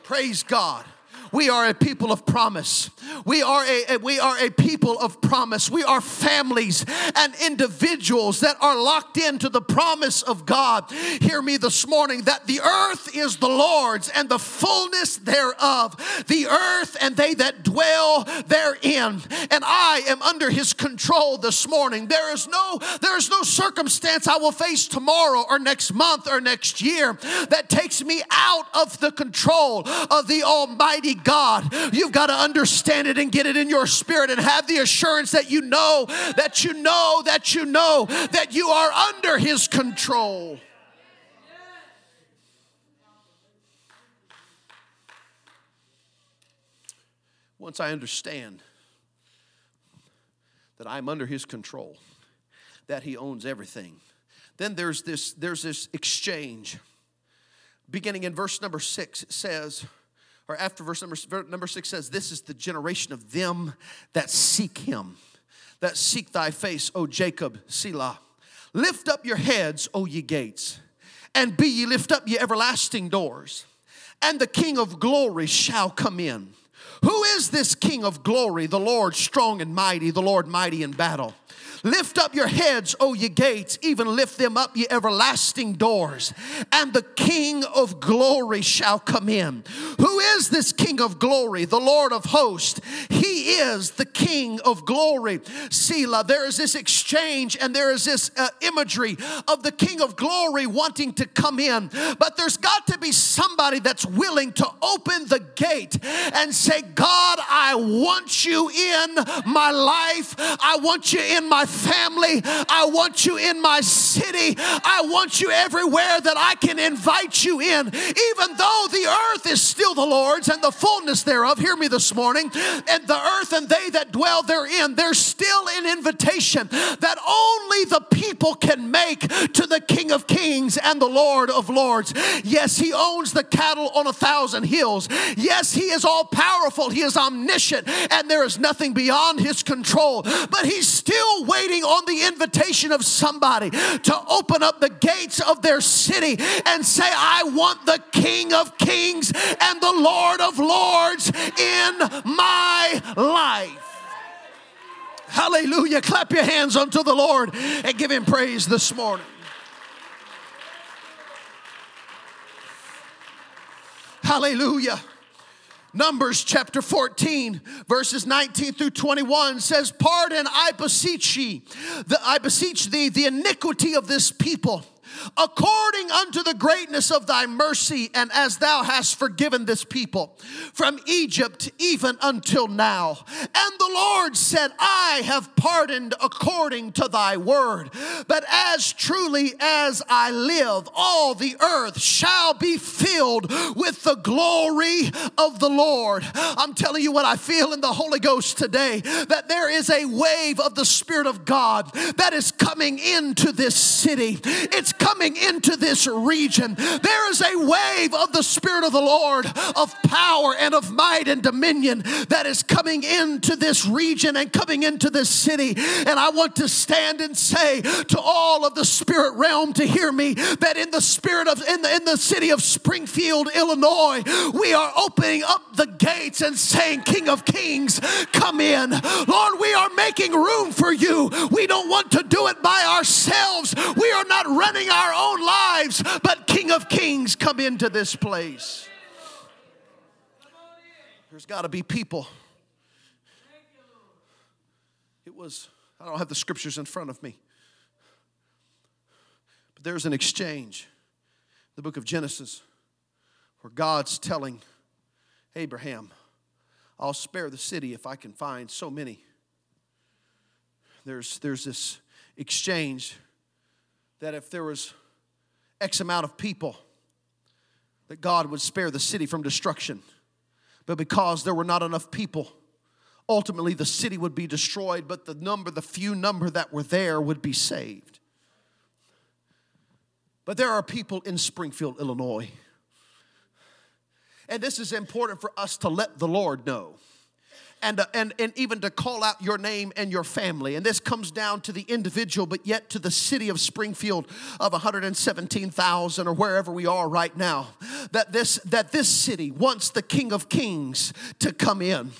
Speaker 1: Praise God. We are a people of promise. We are a, we are a people of promise. We are families and individuals that are locked into the promise of God. Hear me this morning that the earth is the Lord's and the fullness thereof, the earth and they that dwell therein. And I am under his control this morning. There is no there is no circumstance I will face tomorrow or next month or next year that takes me out of the control of the almighty God. You've got to understand it and get it in your spirit and have the assurance that you know, that you know, that you know that you are under His control. Once I understand that I'm under His control, that He owns everything, then there's this, there's this exchange. Beginning in verse number six, it says, or after verse number, number six says, This is the generation of them that seek him, that seek thy face, O Jacob, Selah. Lift up your heads, O ye gates, and be ye lift up ye everlasting doors, and the King of glory shall come in. Who is this King of glory? The Lord strong and mighty, the Lord mighty in battle. Lift up your heads, O ye gates, even lift them up, ye everlasting doors, and the King of glory shall come in. Who is this King of glory? The Lord of hosts. He is the King of glory. Selah, there is this exchange and there is this uh, imagery of the King of glory wanting to come in, but there's got to be somebody that's willing to open the gate and say, God, I want you in my life. I want you in my family. I want you in my city. I want you everywhere that I can invite you in. Even though the earth is still the Lord's and the fullness thereof, hear me this morning, and the earth and they that dwell therein, there's still an invitation that only the people can make to the King of Kings and the Lord of Lords. Yes, He owns the cattle on a thousand hills. Yes, He is all powerful, He is omniscient, and there is nothing beyond His control. But He's still waiting waiting on the invitation of somebody to open up the gates of their city and say, I want the King of Kings and the Lord of Lords in my life. Hallelujah. Clap your hands unto the Lord and give him praise this morning. Hallelujah. Numbers chapter 14, verses 19 through 21 says, Pardon, I beseech ye, the, I beseech thee, the iniquity of this people according unto the greatness of thy mercy, and as thou hast forgiven this people from Egypt even until now. And the Lord said, I have pardoned according to thy word. But as truly as I live, all the earth shall be filled with the glory of the Lord. I'm telling you what I feel in the Holy Ghost today that there is a wave of the Spirit of God that is coming into this city. It's coming into this region. There is a wave of the Spirit of the Lord of power and of might and dominion that is coming into this region and coming into this city. And I want to stand and say to all of the spirit realm to hear me that in the spirit of in the, in the city of Springfield, Illinois, we are opening up the gates and saying, King of Kings, come in. Lord, we are making room for you. We don't want to do it by ourselves. We are not running our own lives, but King of Kings, come into this place. There's got to be people. It was, I don't have the scriptures in front of me, but there's an exchange. The book of Genesis, where God's telling Abraham, I'll spare the city if I can find so many. There's, there's this exchange that if there was X amount of people, that God would spare the city from destruction. But because there were not enough people, ultimately the city would be destroyed, but the number, the few number that were there would be saved. But there are people in Springfield, Illinois. And this is important for us to let the Lord know and, uh, and, and even to call out your name and your family. And this comes down to the individual, but yet to the city of Springfield of 117,000 or wherever we are right now. That this, that this city wants the King of Kings to come in.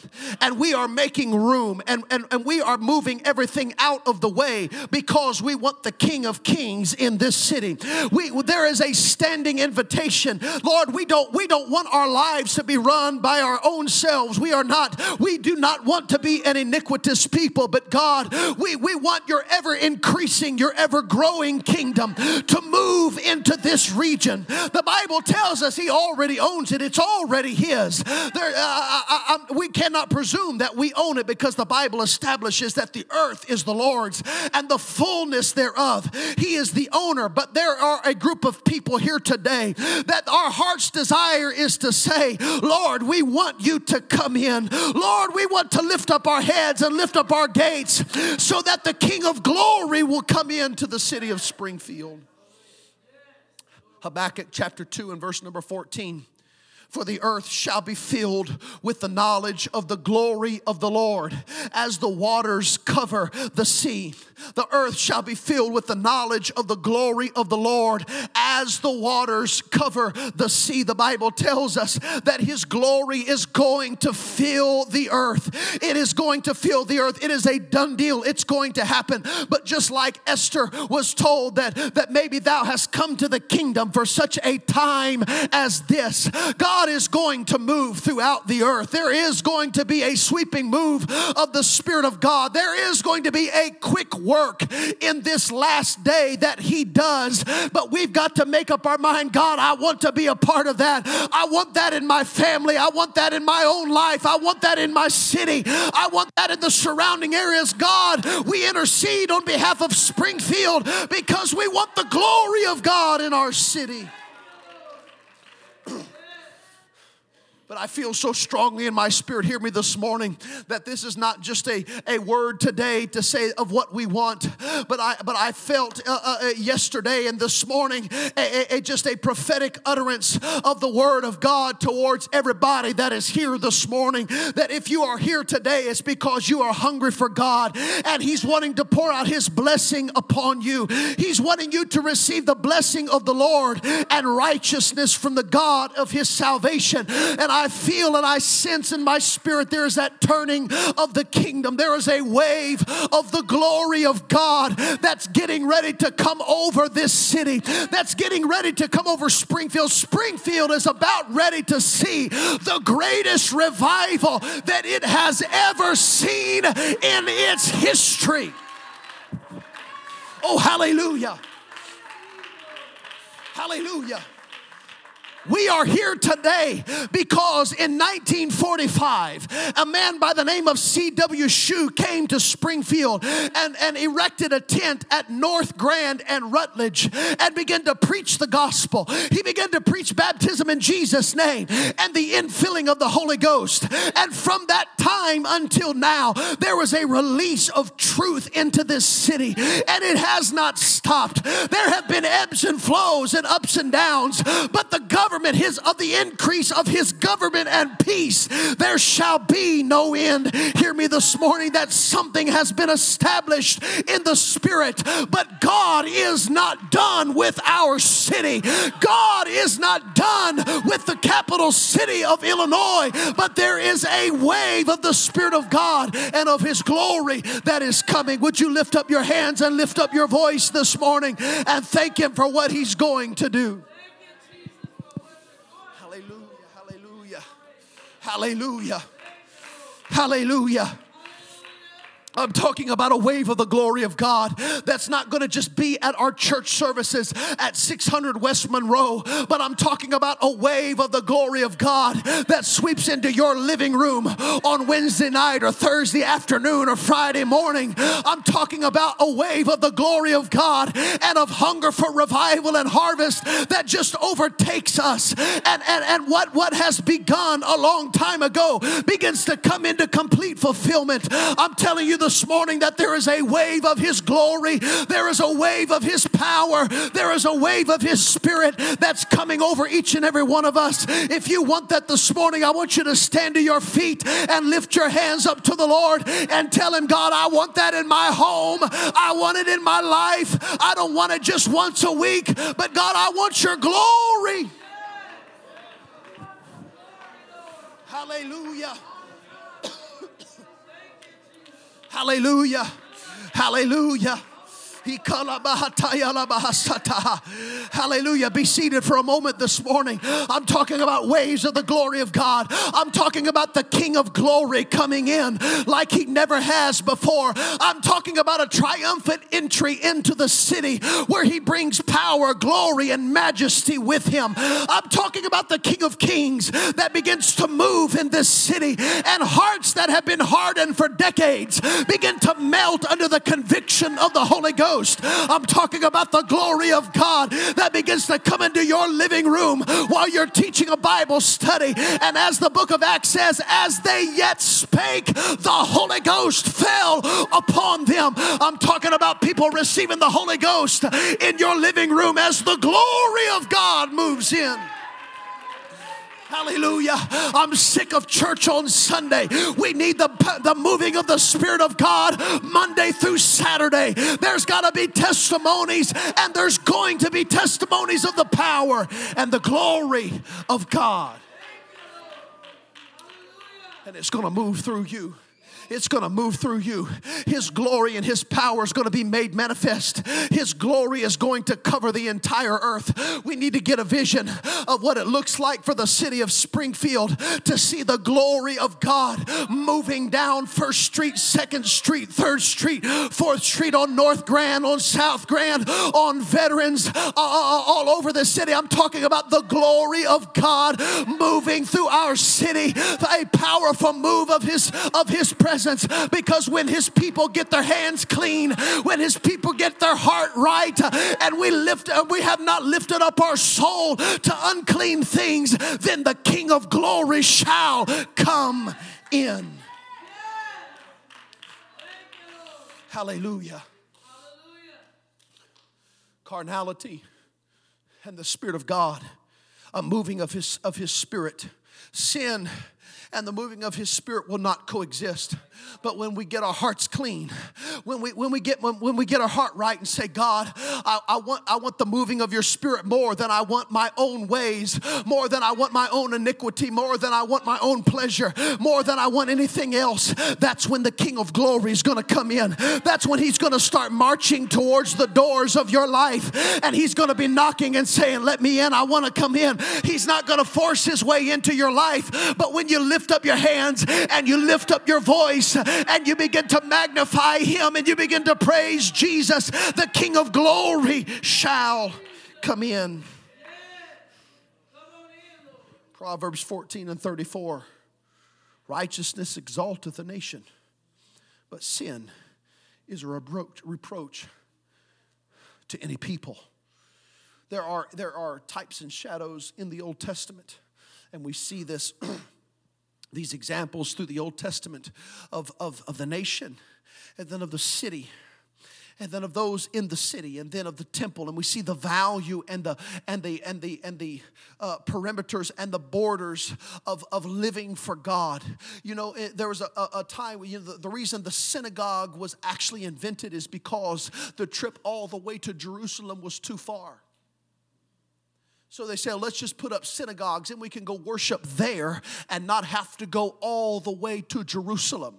Speaker 1: And we are making room and, and, and we are moving everything out of the way because we want the King of Kings in this city. We, there is a standing invitation. Lord, we don't, we don't want our lives to be run by our own selves. We are not, we do do not want to be an iniquitous people, but God, we, we want your ever increasing, your ever growing kingdom to move into this region. The Bible tells us He already owns it, it's already His. There, uh, I, I, we cannot presume that we own it because the Bible establishes that the earth is the Lord's and the fullness thereof. He is the owner, but there are a group of people here today that our heart's desire is to say, Lord, we want you to come in. Lord, we want to lift up our heads and lift up our gates so that the King of glory will come into the city of Springfield. Habakkuk chapter 2 and verse number 14 for the earth shall be filled with the knowledge of the glory of the Lord as the waters cover the sea. The earth shall be filled with the knowledge of the glory of the Lord as the waters cover the sea. The Bible tells us that His glory is going to fill the earth. It is going to fill the earth. It is a done deal. It's going to happen. But just like Esther was told that, that maybe thou hast come to the kingdom for such a time as this, God God is going to move throughout the earth. There is going to be a sweeping move of the Spirit of God. There is going to be a quick work in this last day that He does. But we've got to make up our mind God, I want to be a part of that. I want that in my family. I want that in my own life. I want that in my city. I want that in the surrounding areas. God, we intercede on behalf of Springfield because we want the glory of God in our city. But I feel so strongly in my spirit, hear me this morning, that this is not just a, a word today to say of what we want, but I, but I felt uh, uh, uh yesterday and this morning a, a, just a prophetic utterance of the word of God towards everybody that is here this morning. That if you are here today, it's because you are hungry for God and He's wanting to pour out His blessing upon you. He's wanting you to receive the blessing of the Lord and righteousness from the God of His salvation. And I I feel and I sense in my spirit there is that turning of the kingdom. There is a wave of the glory of God that's getting ready to come over this city, that's getting ready to come over Springfield. Springfield is about ready to see the greatest revival that it has ever seen in its history. Oh, hallelujah! Hallelujah. We are here today because in 1945, a man by the name of C.W. Shue came to Springfield and, and erected a tent at North Grand and Rutledge and began to preach the gospel. He began to preach baptism in Jesus' name and the infilling of the Holy Ghost. And from that time until now, there was a release of truth into this city, and it has not stopped. There have been ebbs and flows and ups and downs, but the government government, his of the increase of his government and peace, there shall be no end. Hear me this morning that something has been established in the spirit, but God is not done with our city. God is not done with the capital city of Illinois, but there is a wave of the Spirit of God and of His glory that is coming. Would you lift up your hands and lift up your voice this morning and thank Him for what He's going to do? Hallelujah. Hallelujah. I'm talking about a wave of the glory of God that's not going to just be at our church services at 600 West Monroe, but I'm talking about a wave of the glory of God that sweeps into your living room on Wednesday night or Thursday afternoon or Friday morning. I'm talking about a wave of the glory of God and of hunger for revival and harvest that just overtakes us. And, and, and what, what has begun a long time ago begins to come into complete fulfillment. I'm telling you the this morning that there is a wave of His glory, there is a wave of His power, there is a wave of His Spirit that's coming over each and every one of us. If you want that this morning, I want you to stand to your feet and lift your hands up to the Lord and tell Him, God, I want that in my home. I want it in my life. I don't want it just once a week, but God, I want your glory. Hallelujah. Hallelujah. Hallelujah. Hallelujah. Be seated for a moment this morning. I'm talking about waves of the glory of God. I'm talking about the King of glory coming in like he never has before. I'm talking about a triumphant entry into the city where he brings power, glory, and majesty with him. I'm talking about the King of kings that begins to move in this city and hearts that have been hardened for decades begin to melt under the conviction of the Holy Ghost. Ghost. I'm talking about the glory of God that begins to come into your living room while you're teaching a Bible study. And as the book of Acts says, as they yet spake, the Holy Ghost fell upon them. I'm talking about people receiving the Holy Ghost in your living room as the glory of God moves in. Hallelujah. I'm sick of church on Sunday. We need the, the moving of the Spirit of God Monday through Saturday. There's got to be testimonies, and there's going to be testimonies of the power and the glory of God. And it's going to move through you it's going to move through you. His glory and His power is going to be made manifest. His glory is going to cover the entire earth. We need to get a vision of what it looks like for the city of Springfield to see the glory of God moving down First Street, Second Street, Third Street, Fourth Street, on North Grand, on South Grand, on Veterans, uh, uh, uh all over the city. I'm talking about the glory of God moving through our city, a powerful move of His of His presence presence because when his people get their hands clean, when his people get their heart right, and we lift uh, we have not lifted up our soul to unclean things, then the King of glory shall come in. Hallelujah. Carnality and the Spirit of God, a moving of His of His Spirit. Sin and the moving of his spirit will not coexist. But when we get our hearts clean when we when we get when, when we get our heart right and say god I, I want i want the moving of your spirit more than i want my own ways more than i want my own iniquity more than i want my own pleasure more than i want anything else that's when the king of glory is going to come in. That's when he's going to start marching towards the doors of your life and he's going to be knocking and saying let me in. I want to come in. He's not going to force his way into your life but when you live lift up your hands and you lift up your voice and you begin to magnify Him and you begin to praise Jesus, the King of glory shall come in. Proverbs 14 and 34 Righteousness exalteth a nation, but sin is a reproach, to any people. There are, there are types and shadows in the Old Testament, and we see this these examples through the Old Testament of, of, of the nation and then of the city and then of those in the city and then of the temple. And we see the value and the and the and the and the uh, perimeters and the borders of, of living for god. You know it, there was a, a time you know, the, the reason the synagogue was actually invented is because the trip all the way to jerusalem was too far so they said, let's just put up synagogues and we can go worship there and not have to go all the way to Jerusalem.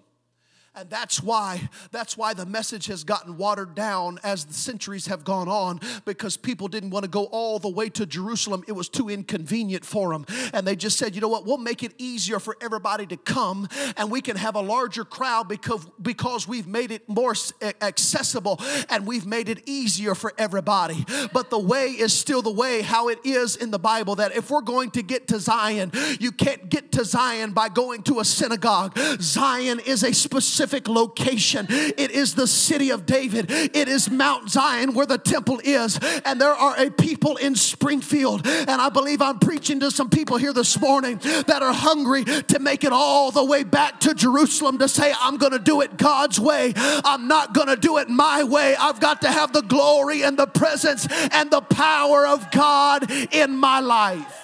Speaker 1: And that's why that's why the message has gotten watered down as the centuries have gone on because people didn't want to go all the way to Jerusalem. It was too inconvenient for them. And they just said, "You know what? We'll make it easier for everybody to come and we can have a larger crowd because because we've made it more accessible and we've made it easier for everybody." But the way is still the way how it is in the Bible that if we're going to get to Zion, you can't get to Zion by going to a synagogue. Zion is a specific specific location. It is the city of David, it is Mount Zion where the temple is. And there are a people in Springfield, and I believe I'm preaching to some people here this morning that are hungry to make it all the way back to Jerusalem to say, I'm going to do it God's way. I'm not going to do it my way. I've got to have the glory and the presence and the power of God in my life.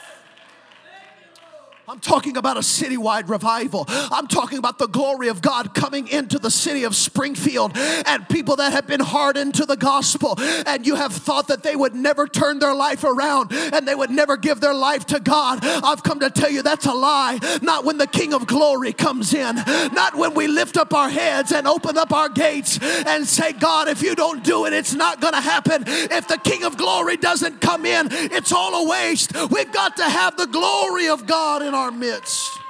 Speaker 1: I'm talking about a citywide revival. I'm talking about the glory of God coming into the city of Springfield and people that have been hardened to the gospel and you have thought that they would never turn their life around and they would never give their life to God. I've come to tell you that's a lie. Not when the King of Glory comes in, not when we lift up our heads and open up our gates and say, God, if you don't do it, it's not going to happen. If the King of Glory doesn't come in, it's all a waste. We've got to have the glory of God in our midst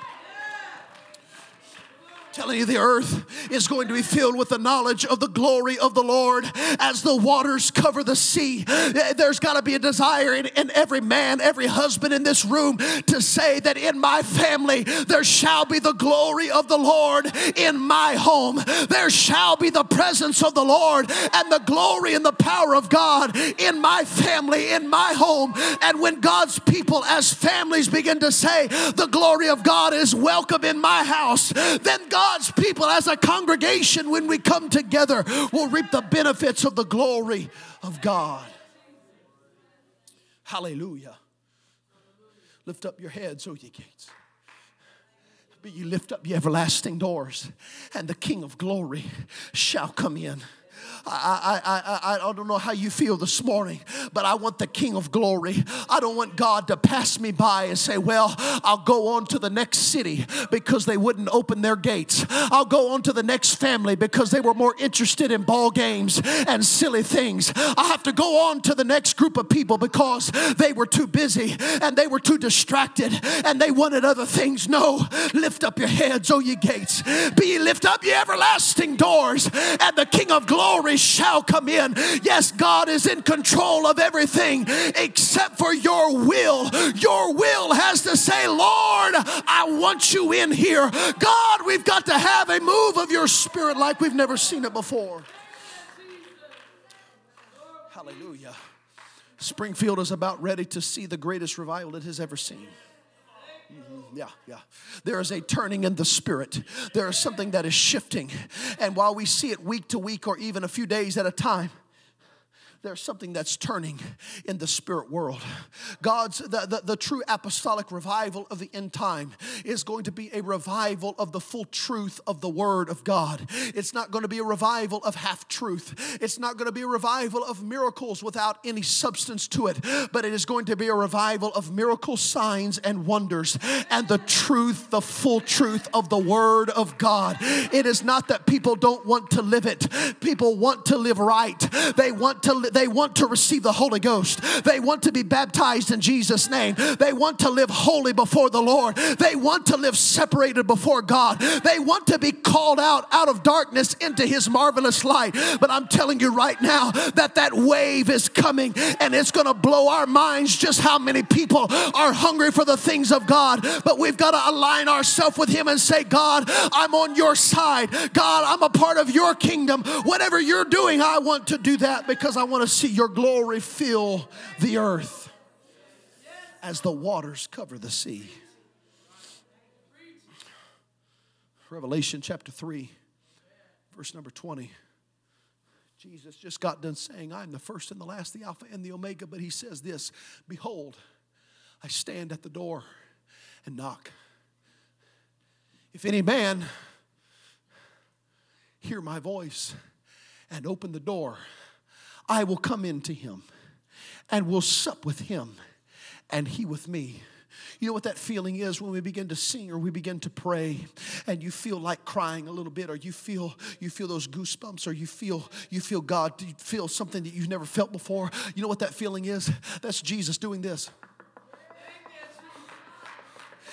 Speaker 1: telling you the earth is going to be filled with the knowledge of the glory of the Lord as the waters cover the sea. Eh, there's got to be a desire in, in, every man, every husband in this room to say that in my family there shall be the glory of the Lord in my home. There shall be the presence of the Lord and the glory and the power of God in my family, in my home. And when God's people as families begin to say the glory of God is welcome in my house, then God God's people as a congregation, when we come together, will reap the benefits of the glory of God. Hallelujah. Lift up your heads, O ye gates. But you lift up ye everlasting doors, and the King of glory shall come in. I, I, I, I don't know how you feel this morning, but I want the King of glory. I don't want God to pass me by and say, Well, I'll go on to the next city because they wouldn't open their gates. I'll go on to the next family because they were more interested in ball games and silly things. I have to go on to the next group of people because they were too busy and they were too distracted and they wanted other things. No, lift up your heads, O ye gates. Be lift up ye everlasting doors, and the King of glory shall come in. Yes, God is in control of everything except for your will. Your will has to say, Lord, I want you in here. God, we've got to have a move of your spirit like we've never seen it before. Hallelujah. Springfield is about ready to see the greatest revival it has ever seen. Yeah, yeah. There is a turning in the spirit. There is something that is shifting. And while we see it week to week or even a few days at a time, there's something that's turning in the spirit world. God's, the, the, the, true apostolic revival of the end time is going to be a revival of the full truth of the Word of God. It's not going to be a revival of half truth. It's not going to be a revival of miracles without any substance to it, but it is going to be a revival of miracle signs and wonders and the truth, the full truth of the Word of God. It is not that people don't want to live it, people want to live right. They want to they want to receive the Holy Ghost. They want to be baptized in Jesus' name. They want to live holy before the Lord. They want to live separated before God. They want to be called out out of darkness into His marvelous light. But I'm telling you right now that that wave is coming and it's going to blow our minds just how many people are hungry for the things of God. But we've got to align ourselves with Him and say, God, I'm on your side. God, I'm a part of your kingdom. Whatever you're doing, I want to do that because I want want to see your glory fill the earth as the waters cover the sea. Revelation chapter 3, verse number 20. Jesus just got done saying, I'm the first and the last, the Alpha and the Omega. But he says this Behold, I stand at the door and knock. If any man hear my voice and open the door, I will come into him and will sup with him and he with me. You know what that feeling is when we begin to sing or we begin to pray and you feel like crying a little bit or you feel you feel those goosebumps or you feel you feel God you feel something that you've never felt before. You know what that feeling is? That's Jesus doing this.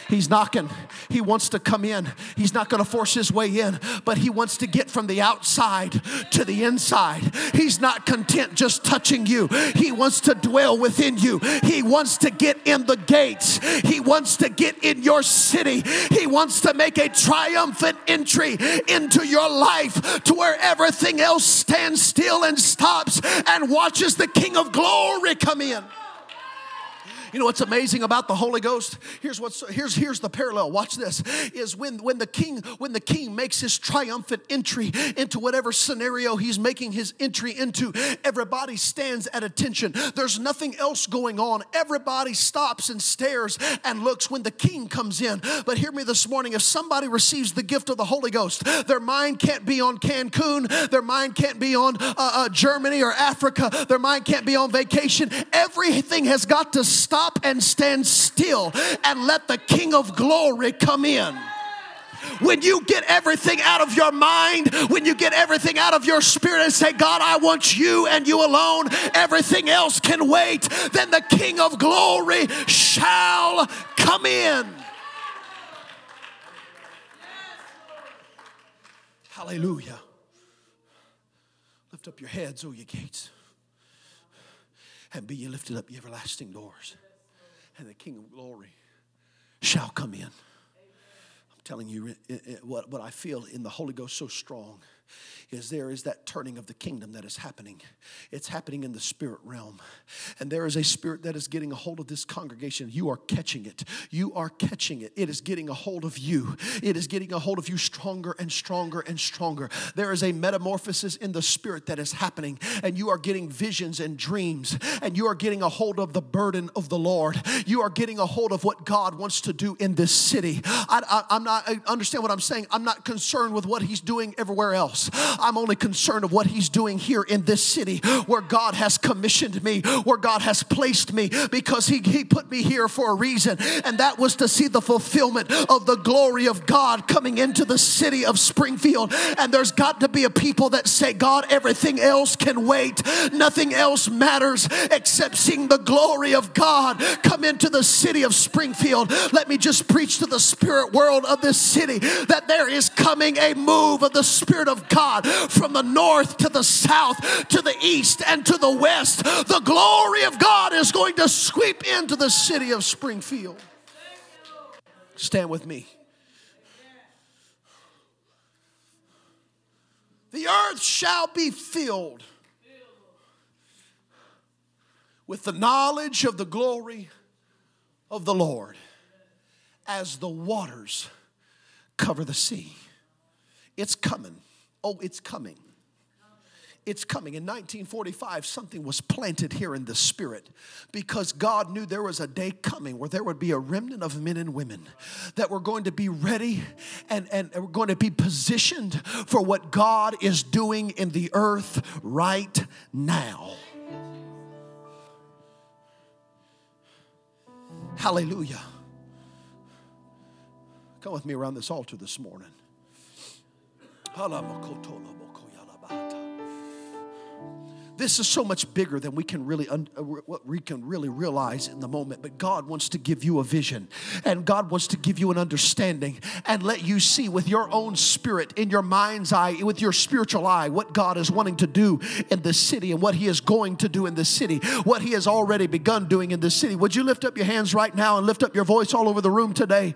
Speaker 1: He's knocking. He wants to come in. He's not going to force his way in, but he wants to get from the outside to the inside. He's not content just touching you, he wants to dwell within you. He wants to get in the gates, he wants to get in your city. He wants to make a triumphant entry into your life to where everything else stands still and stops and watches the King of glory come in. You know what's amazing about the Holy Ghost? Here's what's here's here's the parallel. Watch this. Is when when the king when the king makes his triumphant entry into whatever scenario he's making his entry into, everybody stands at attention. There's nothing else going on. Everybody stops and stares and looks when the king comes in. But hear me this morning, if somebody receives the gift of the Holy Ghost, their mind can't be on Cancun, their mind can't be on uh, uh, Germany or Africa, their mind can't be on vacation. Everything has got to stop stop and stand still and let the King of glory come in when you get everything out of your mind, when you get everything out of your spirit and say, God, I want you and you alone, everything else can wait, then the King of glory shall come in. Hallelujah. Lift up your heads, O ye gates, and be ye lifted up, ye everlasting doors and the King of glory shall come in. I'm telling you what, what I feel in the Holy Ghost so strong is there is that turning of the kingdom that is happening. It's happening in the spirit realm. And there is a spirit that is getting a hold of this congregation. You are catching it. You are catching it. It is getting a hold of you. It is getting a hold of you stronger and stronger and stronger. There is a metamorphosis in the spirit that is happening, and you are getting visions and dreams, and you are getting a hold of the burden of the Lord. You are getting a hold of what God wants to do in this city. I, am not, I understand what I'm saying. I'm not concerned with what He's doing everywhere else. I'm only concerned of what He's doing here in this city where God has commissioned me, where God has placed me, because He, he put me here for a reason, and that was to see the fulfillment of the glory of God coming into the city of Springfield. And there's got to be a people that say, God, everything else can wait, nothing else matters except seeing the glory of God come into the city of Springfield. Let me just preach to the spirit world of this city that there is coming a move of the Spirit of God from the north to the south to the east and to the west. The glory of God is going to sweep into the city of Springfield. Stand with me. The earth shall be filled with the knowledge of the glory of the Lord as the waters cover the sea. It's coming. Oh, it's coming. It's coming. In 1945, something was planted here in the spirit because God knew there was a day coming where there would be a remnant of men and women that were going to be ready and, and were going to be positioned for what God is doing in the earth right now. Hallelujah. Come with me around this altar this morning. This is so much bigger than we can really uh, what we can really realize in the moment. But God wants to give you a vision, and God wants to give you an understanding, and let you see with your own spirit, in your mind's eye, with your spiritual eye, what God is wanting to do in the city, and what He is going to do in the city, what He has already begun doing in the city. Would you lift up your hands right now and lift up your voice all over the room today?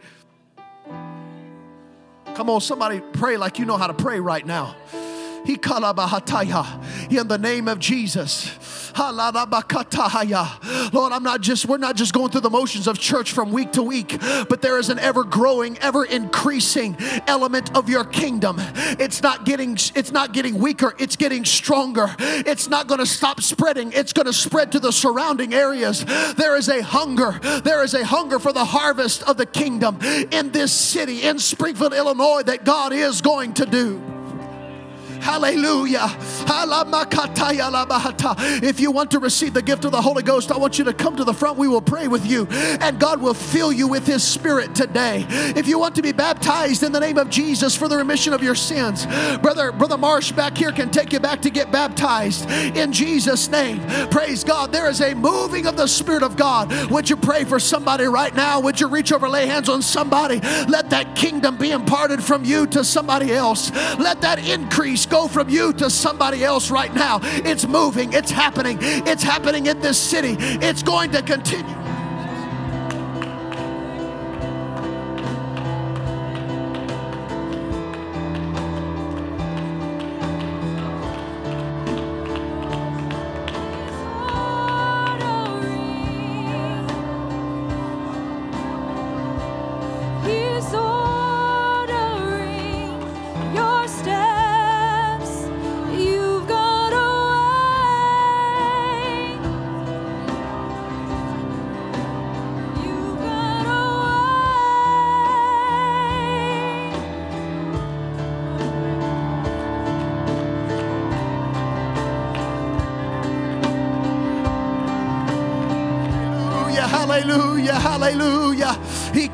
Speaker 1: Come on, somebody pray like you know how to pray right now. In the name of Jesus. Lord, I'm not just, we're not just going through the motions of church from week to week, but there is an ever growing, ever increasing element of your kingdom. It's not getting, it's not getting weaker, it's getting stronger. It's not going to stop spreading, it's going to spread to the surrounding areas. There is a hunger, there is a hunger for the harvest of the kingdom in this city, in Springfield, Illinois, that God is going to do. Hallelujah. If you want to receive the gift of the Holy Ghost, I want you to come to the front. We will pray with you, and God will fill you with His Spirit today. If you want to be baptized in the name of Jesus for the remission of your sins, brother, brother Marsh back here can take you back to get baptized in Jesus' name. Praise God. There is a moving of the Spirit of God. Would you pray for somebody right now? Would you reach over, lay hands on somebody? Let that kingdom be imparted from you to somebody else. Let that increase go from you to somebody else right now. It's moving, it's happening, it's happening in this city, it's going to continue.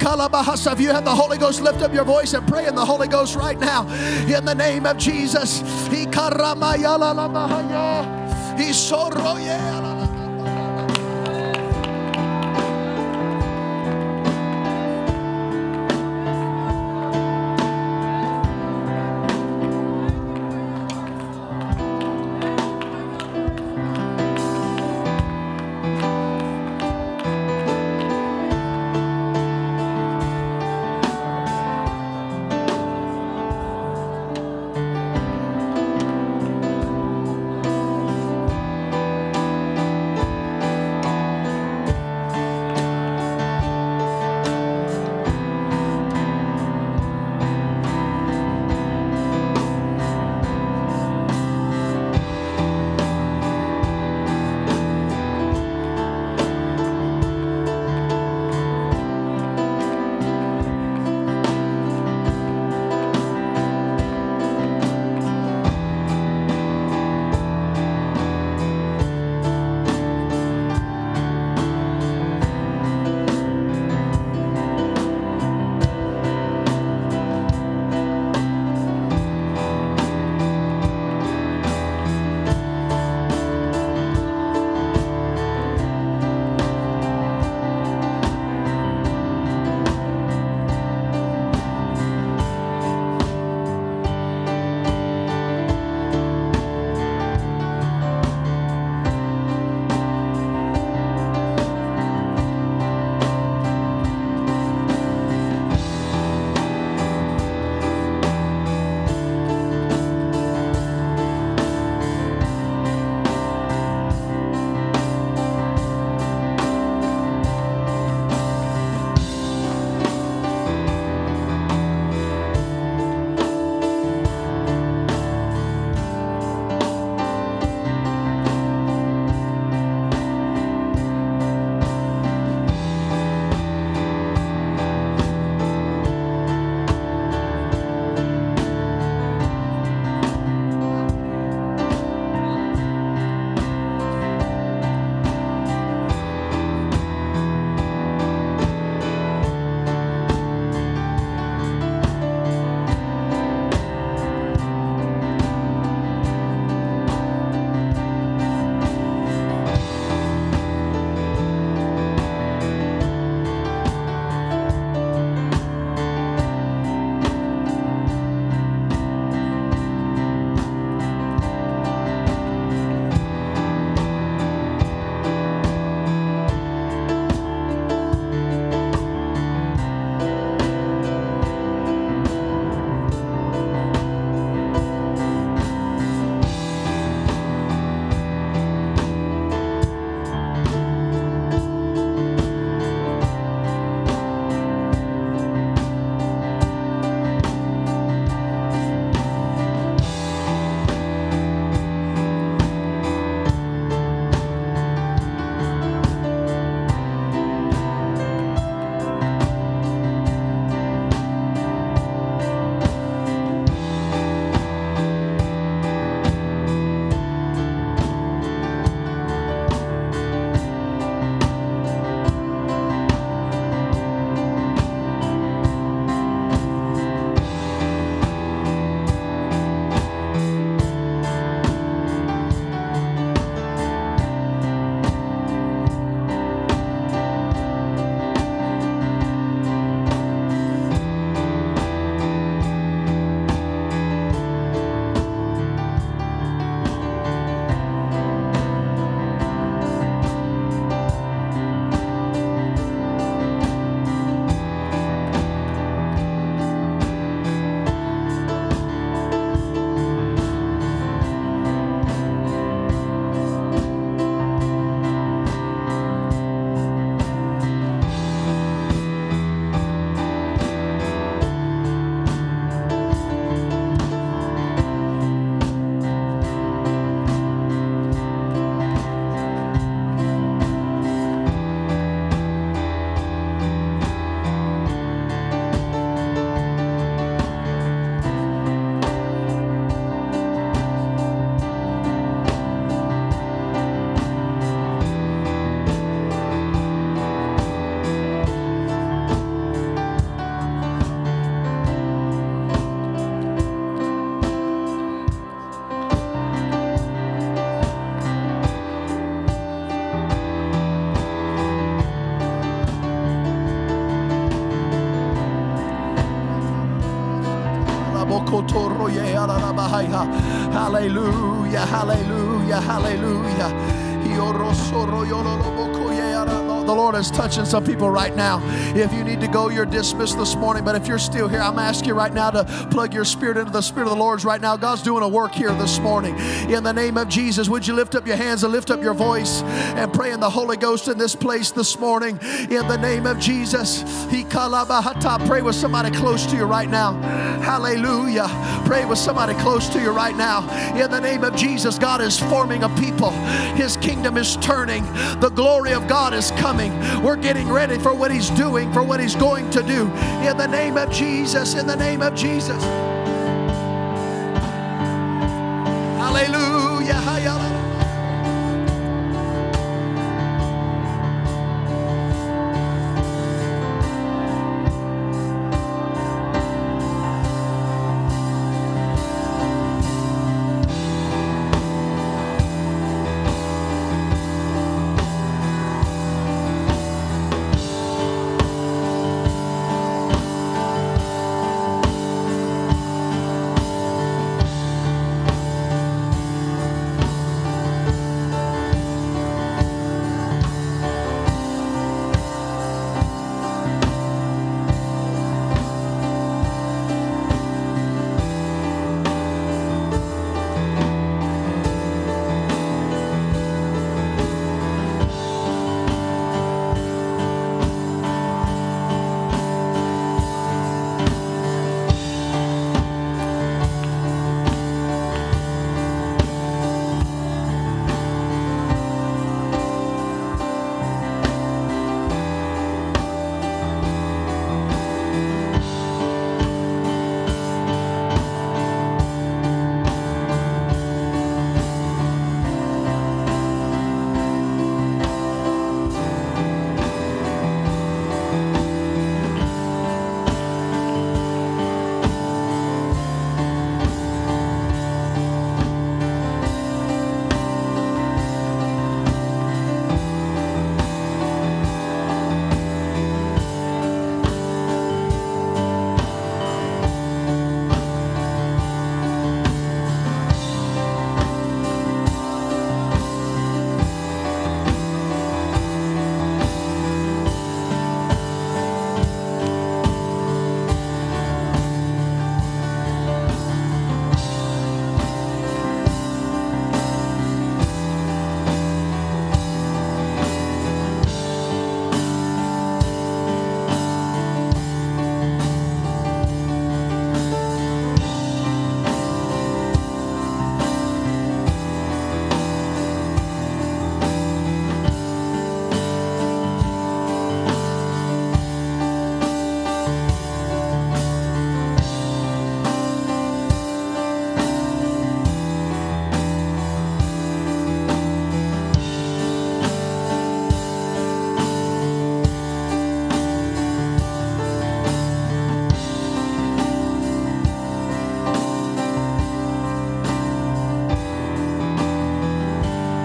Speaker 1: If you have the Holy Ghost, lift up your voice and pray in the Holy Ghost right now. In the name of Jesus. Hallelujah, hallelujah, hallelujah. The Lord is touching some people right now. If you need to go, you're dismissed this morning. But if you're still here, I'm asking you right now to plug your spirit into the Spirit of the Lord's right now. God's doing a work here this morning. In the name of Jesus, would you lift up your hands and lift up your voice and pray in the Holy Ghost in this place this morning? In the name of Jesus. He. Pray with somebody close to you right now. Hallelujah. Pray with somebody close to you right now. In the name of Jesus, God is forming a people. His kingdom is turning. The glory of God is coming. We're getting ready for what He's doing, for what He's going to do. In the name of Jesus, in the name of Jesus. Hallelujah. Hallelujah.